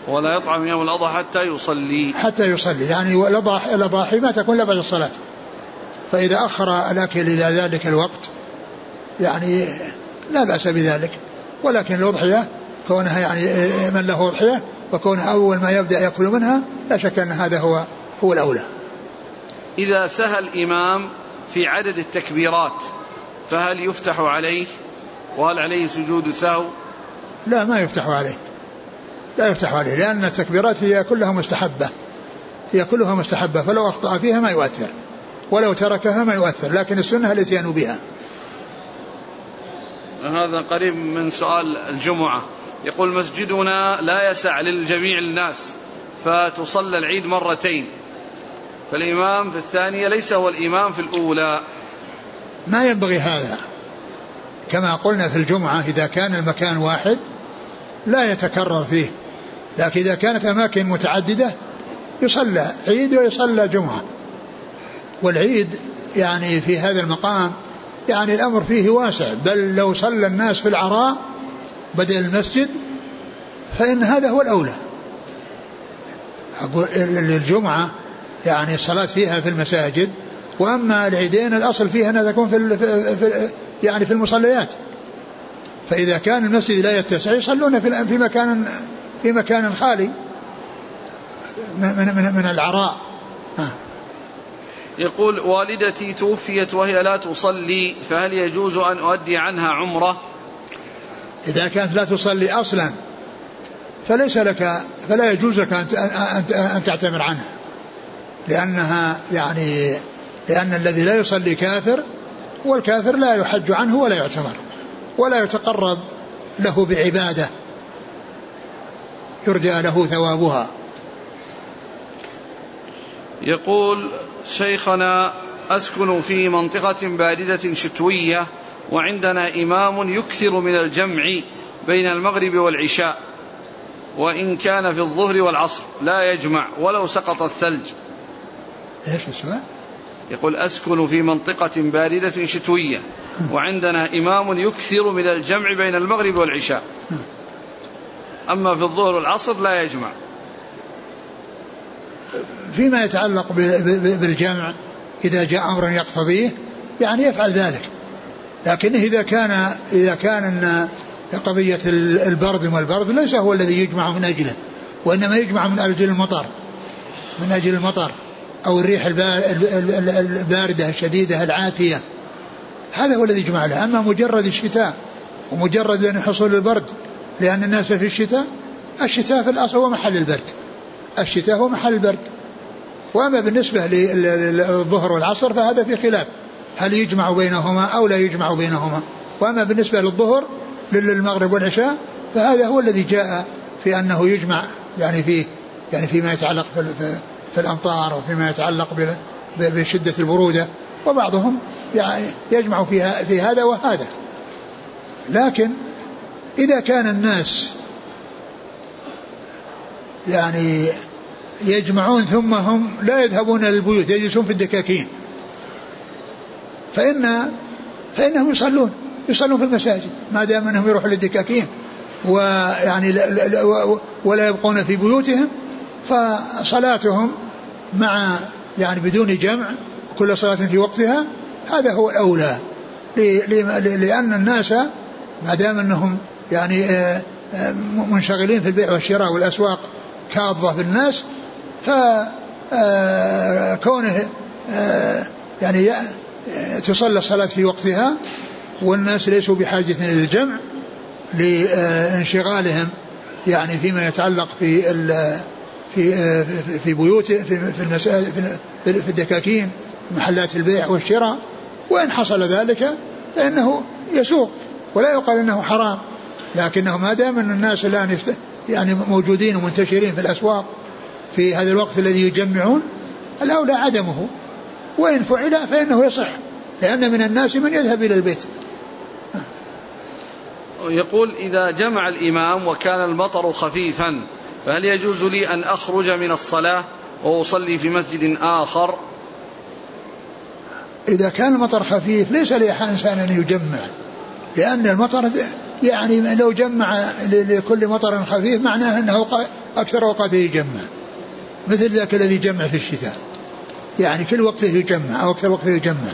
ولا يطعم يوم الأضحى حتى يصلي. حتى يصلي. يعني الأضاحي ما تكون إلا بعد الصلاة. فإذا أخر الأكل إلى ذلك الوقت يعني لا بأس بذلك. ولكن الأضحية كونها يعني من له أضحية وكونها أول ما يبدأ يأكل منها لا شك أن هذا هو هو الأولى. إذا سهى الإمام في عدد التكبيرات فهل يفتح عليه؟ وهل عليه سجود سهو؟ لا ما يفتح عليه. لا يفتح عليه لأن التكبيرات هي كلها مستحبة. هي كلها مستحبة فلو أخطأ فيها ما يؤثر. ولو تركها ما يؤثر لكن السنة الاتيان بها. هذا قريب من سؤال الجمعة. يقول مسجدنا لا يسع للجميع الناس فتصلى العيد مرتين. فالإمام في الثانية ليس هو الإمام في الأولى. ما ينبغي هذا. كما قلنا في الجمعة إذا كان المكان واحد لا يتكرر فيه. لكن إذا كانت أماكن متعددة يصلى عيد ويصلى جمعة. والعيد يعني في هذا المقام يعني الأمر فيه واسع. بل لو صلى الناس في العراء بدل المسجد فإن هذا هو الأولى. أقول الجمعة يعني الصلاة فيها في المساجد وأما العيدين الأصل فيها أنها تكون في, في يعني في المصليات. فإذا كان المسجد لا يتسع يصلون في في مكان في مكان خالي من من من العراء. ها. يقول والدتي توفيت وهي لا تصلي فهل يجوز أن أؤدي عنها عمرة؟ إذا كانت لا تصلي أصلا فليس لك فلا يجوز لك أن تعتمر عنها. لأنها يعني لأن الذي لا يصلي كافر والكافر لا يحج عنه ولا يعتمر ولا يتقرب له بعبادة يرجى له ثوابها. يقول شيخنا أسكن في منطقة باردة شتوية وعندنا إمام يكثر من الجمع بين المغرب والعشاء وإن كان في الظهر والعصر لا يجمع ولو سقط الثلج. إيش السؤال؟ يقول أسكن في منطقة باردة شتوية وعندنا إمام يكثر من الجمع بين المغرب والعشاء. أما في الظهر والعصر لا يجمع. فيما يتعلق بالجمع إذا جاء أمر يقتضيه يعني يفعل ذلك. لكنه إذا كان إذا كان أن قضية البرد والبرد ليس هو الذي يجمع من أجله وإنما يجمع من أجل المطر من أجل المطر أو الريح الباردة الشديدة العاتية. هذا هو الذي يجمع له أما مجرد الشتاء ومجرد حصول البرد لأن الناس في الشتاء الشتاء في الأصل هو محل البرد. الشتاء هو محل البرد. وأما بالنسبة للظهر والعصر فهذا في خلاف. هل يجمع بينهما أو لا يجمع بينهما؟ وأما بالنسبة للظهر للمغرب والعشاء فهذا هو الذي جاء في أنه يجمع يعني فيه يعني فيما يتعلق في, في الأمطار وفيما يتعلق بشدة البرودة. وبعضهم يعني يجمع فيها في هذا وهذا. لكن إذا كان الناس يعني يجمعون ثم هم لا يذهبون إلى البيوت يجلسون في الدكاكين. فإن فإنهم يصلون يصلون في المساجد. ما دام أنهم يروحون للدكاكين ويعني ولا يبقون في بيوتهم فصلاتهم مع يعني بدون جمع كل صلاة في وقتها هذا هو الأولى. لأن الناس ما دام أنهم يعني آه، آه، منشغلين في البيع والشراء والأسواق كاظة في الناس فكونه آه، يعني تصلى الصلاة في وقتها والناس ليسوا بحاجة إلى الجمع لانشغالهم يعني فيما يتعلق في في في بيوت في في في الدكاكين محلات البيع والشراء وإن حصل ذلك فإنه يسوق ولا يقال إنه حرام. لكنه ما دام أن الناس الآن يعني موجودين ومنتشرين في الأسواق في هذا الوقت الذي يجمعون الاولى عدمه. وإن فعل فإنه يصح لأن من الناس من يذهب إلى البيت. يقول إذا جمع الإمام وكان المطر خفيفا فهل يجوز لي أن أخرج من الصلاة وأصلي في مسجد آخر؟ إذا كان المطر خفيف ليس لإنسان أن يجمع لأن المطر يعني لو جمع لكل مطر خفيف معناه أنه أكثر أوقاته يجمع. مثل ذاك الذي يجمع في الشتاء. يعني كل وقته يجمع أو أكثر وقته يجمع.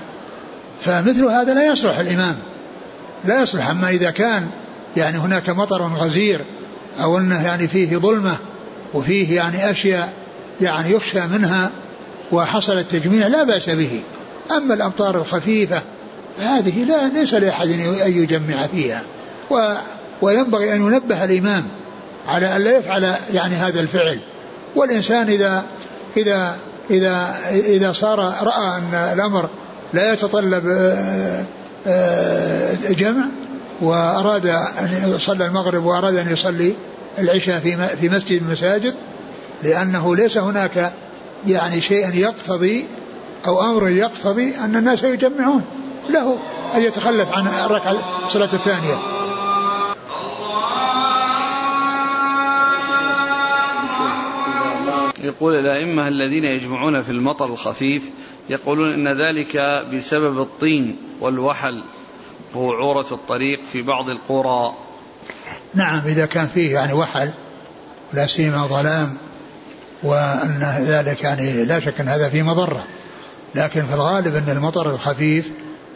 فمثل هذا لا يصلح الإمام. لا يصلح. أما إذا كان يعني هناك مطر غزير أو أنه يعني فيه ظلمة وفيه يعني أشياء يعني يخشى منها وحصل التجميع لا بأس به. أما الأمطار الخفيفة هذه لا ليس لأحد أن يجمع فيها. و وينبغي أن ينبه الإمام على أن لا يفعل يعني هذا الفعل. والإنسان إذا إذا إذا إذا صار رأى أن الأمر لا يتطلب آه، آه، جمع وأراد أن يصلي المغرب وأراد أن يصلي العشاء في في مسجد المساجد لأنه ليس هناك يعني شيء يقتضي أو أمر يقتضي أن الناس يجمعون. له أن يتخلف عن الركعة الصلاة الثانية. يقول الأئمة الذين يجمعون في المطر الخفيف يقولون إن ذلك بسبب الطين والوحل وعورة الطريق في بعض القرى. نعم إذا كان فيه يعني وحل لا سيما ظلام وأن ذلك يعني لا شك أن هذا فيه مضرة. لكن في الغالب أن المطر الخفيف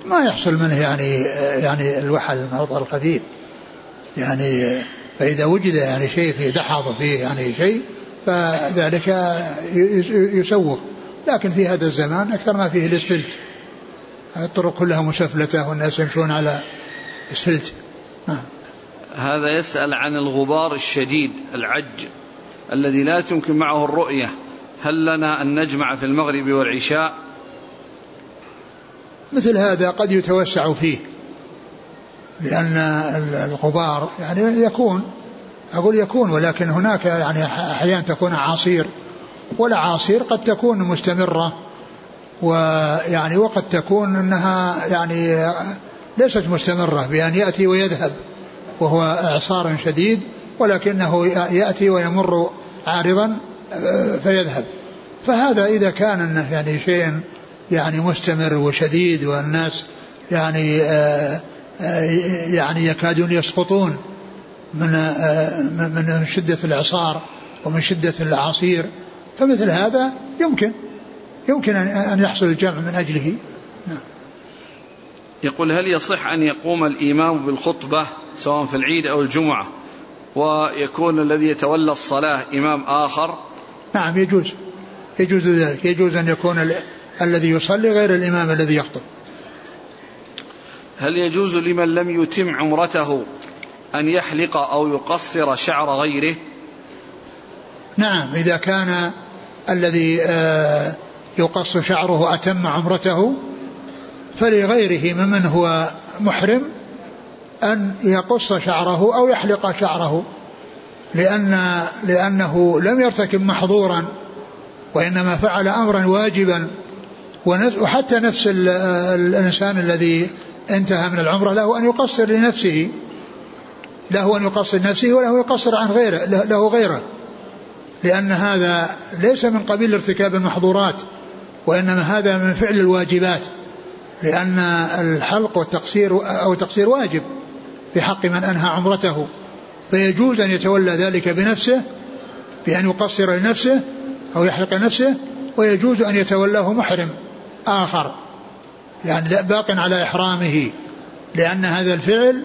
ما يحصل منه يعني يعني الوحل المطر الخفيف. يعني فإذا وجد يعني شيء فيه دحض وفيه يعني شيء فذلك يسوق. لكن في هذا الزمان أكثر ما فيه الاسفلت الطرق كلها مسفلتة والناس يمشون على اسفلت نعم هذا يسأل عن الغبار الشديد العج الذي لا تمكن معه الرؤية. هل لنا أن نجمع في المغرب والعشاء؟ مثل هذا قد يتوسع فيه لأن الغبار يعني يكون أقول يكون ولكن هناك يعني أحيانا تكون أعاصير والأعاصير قد تكون مستمرة ويعني وقد تكون أنها يعني ليست مستمرة بأن يأتي ويذهب وهو إعصار شديد ولكنه يأتي ويمر عارضا فيذهب. فهذا إذا كان يعني شيء يعني مستمر وشديد والناس يعني آه، آه، يعني يكادون يسقطون. من آه، من شدة الإعصار ومن شدة الأعاصير فمثل هذا يمكن يمكن أن يحصل الجمع من أجله. نعم. يقول هل يصح أن يقوم الإمام بالخطبة سواء في العيد أو الجمعة ويكون الذي يتولى الصلاة إمام آخر؟ نعم يجوز. يجوز ذلك. يجوز أن يكون ال... الذي يصلي غير الإمام الذي يخطب. هل يجوز لمن لم يتم عمرته أن يحلق أو يقصر شعر غيره؟ نعم إذا كان الذي آه، يقص شعره أتم عمرته فلغيره ممن هو محرم أن يقص شعره أو يحلق شعره لأن لأنه لم يرتكب محظورا وإنما فعل أمرا واجبا وحتى نفس الإنسان الذي انتهى من العمرة له أن يقصر لنفسه. له أن يقصر نفسه وله يقصر عن غيره له غيره. لأن هذا ليس من قبيل ارتكاب المحظورات وإنما هذا من فعل الواجبات. لأن الحلق والتقصير أو التقصير واجب في حق من أنهى عمرته. فيجوز أن يتولى ذلك بنفسه بأن يقصر لنفسه أو يحلق نفسه ويجوز أن يتولاه محرم آخر. يعني باق على إحرامه. لأن هذا الفعل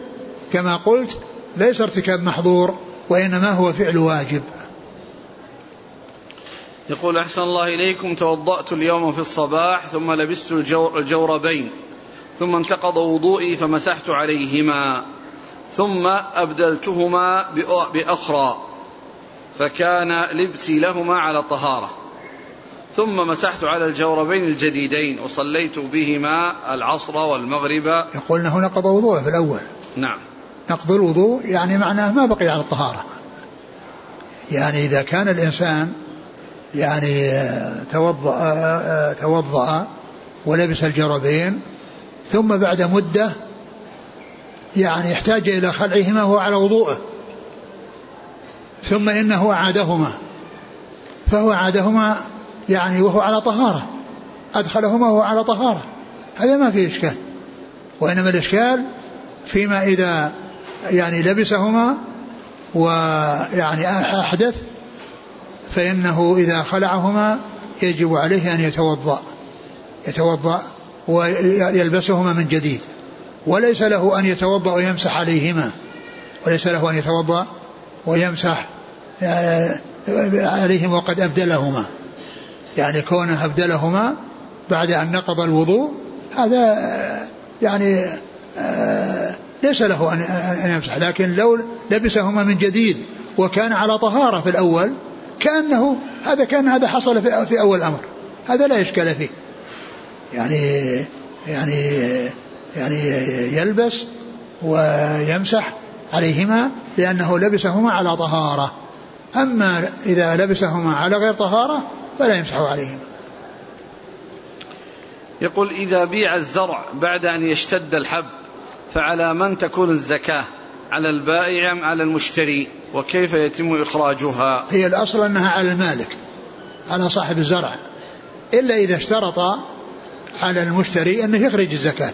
كما قلت ليس ارتكاب محظور وإنما هو فعل واجب. يقول أحسن الله إليكم توضأت اليوم في الصباح ثم لبست الجوربين ثم انتقض وضوئي فمسحت عليهما ثم أبدلتهما بأخرى فكان لبسي لهما على طهارة ثم مسحت على الجوربين الجديدين وصليت بهما العصر والمغرب. يقول انه نقض وضوءه في الأول. نعم. نقض الوضوء يعني معناه ما بقي على الطهارة. يعني إذا كان الإنسان يعني توضأ توضأ ولبس الجربين ثم بعد مدة يعني احتاج إلى خلعهما وهو على وضوءه ثم إنه أعادهما فهو أعادهما يعني وهو على طهارة أدخلهما وهو على طهارة هذا ما فيه إشكال وإنما الإشكال فيما إذا يعني لبسهما ويعني أحدث فإنه إذا خلعهما يجب عليه أن يتوضأ يتوضأ ويلبسهما من جديد وليس له أن يتوضأ ويمسح عليهما وليس له أن يتوضأ ويمسح آه، عليهما وقد أبدلهما يعني كونه أبدلهما بعد أن نقض الوضوء هذا آه، يعني آه، ليس له أن يمسح لكن لو لبسهما من جديد وكان على طهارة في الأول كأنه هذا كان هذا حصل في أول الأمر. هذا لا إشكال فيه. يعني يعني يعني يلبس ويمسح عليهما لأنه لبسهما على طهارة. أما إذا لبسهما على غير طهارة فلا يمسح عليهما. يقول إذا بيع الزرع بعد أن يشتد الحب فعلى من تكون الزكاة؟ على البائع أم على المشتري؟ وكيف يتم إخراجها؟ هي الأصل أنها على المالك على صاحب الزرع. إلا إذا اشترط على المشتري أنه يخرج الزكاة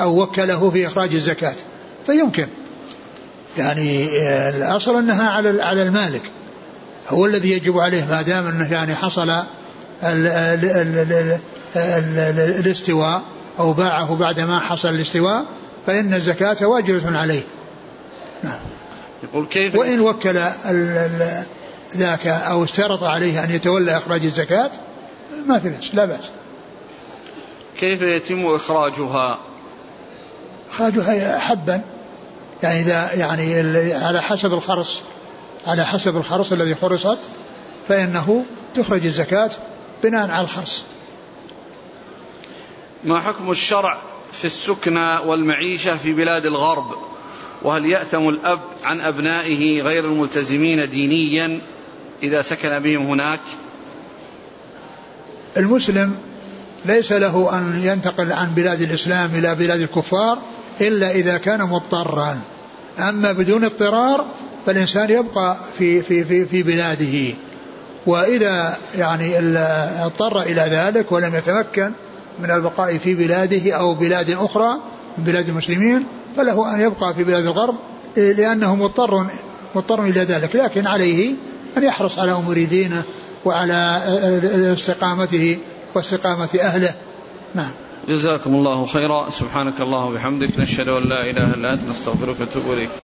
أو وكله في إخراج الزكاة فيمكن. يعني الأصل أنها على على المالك. هو الذي يجب عليه ما دام أنه يعني حصل ال ال ال ال الاستواء أو باعه بعد ما حصل الاستواء فإن الزكاة واجبة عليه. نعم. يقول كيف وإن وكل ذاك أو اشترط عليه أن يتولى إخراج الزكاة ما في بأس لا بأس. كيف يتم إخراجها؟ إخراجها حبا. يعني إذا يعني على حسب الخرص على حسب الخرص الذي خرصت فإنه تخرج الزكاة بناء على الخرص. ما حكم الشرع في السكنى والمعيشة في بلاد الغرب وهل يأثم الأب عن أبنائه غير الملتزمين دينيا إذا سكن بهم هناك؟ المسلم ليس له أن ينتقل عن بلاد الإسلام إلى بلاد الكفار إلا إذا كان مضطرا. أما بدون اضطرار فالإنسان يبقى في في في في بلاده. وإذا يعني اضطر إلى ذلك ولم يتمكن من البقاء في بلاده أو بلاد أخرى من بلاد المسلمين فله أن يبقى في بلاد الغرب لأنه مضطر مضطر إلى ذلك لكن عليه أن يحرص على أمور دينه وعلى استقامته واستقامة أهله. نعم. جزاكم الله خيرا. سبحانك الله وبحمدك نشهد أن لا إله إلا أنت نستغفرك ونتوب إليك.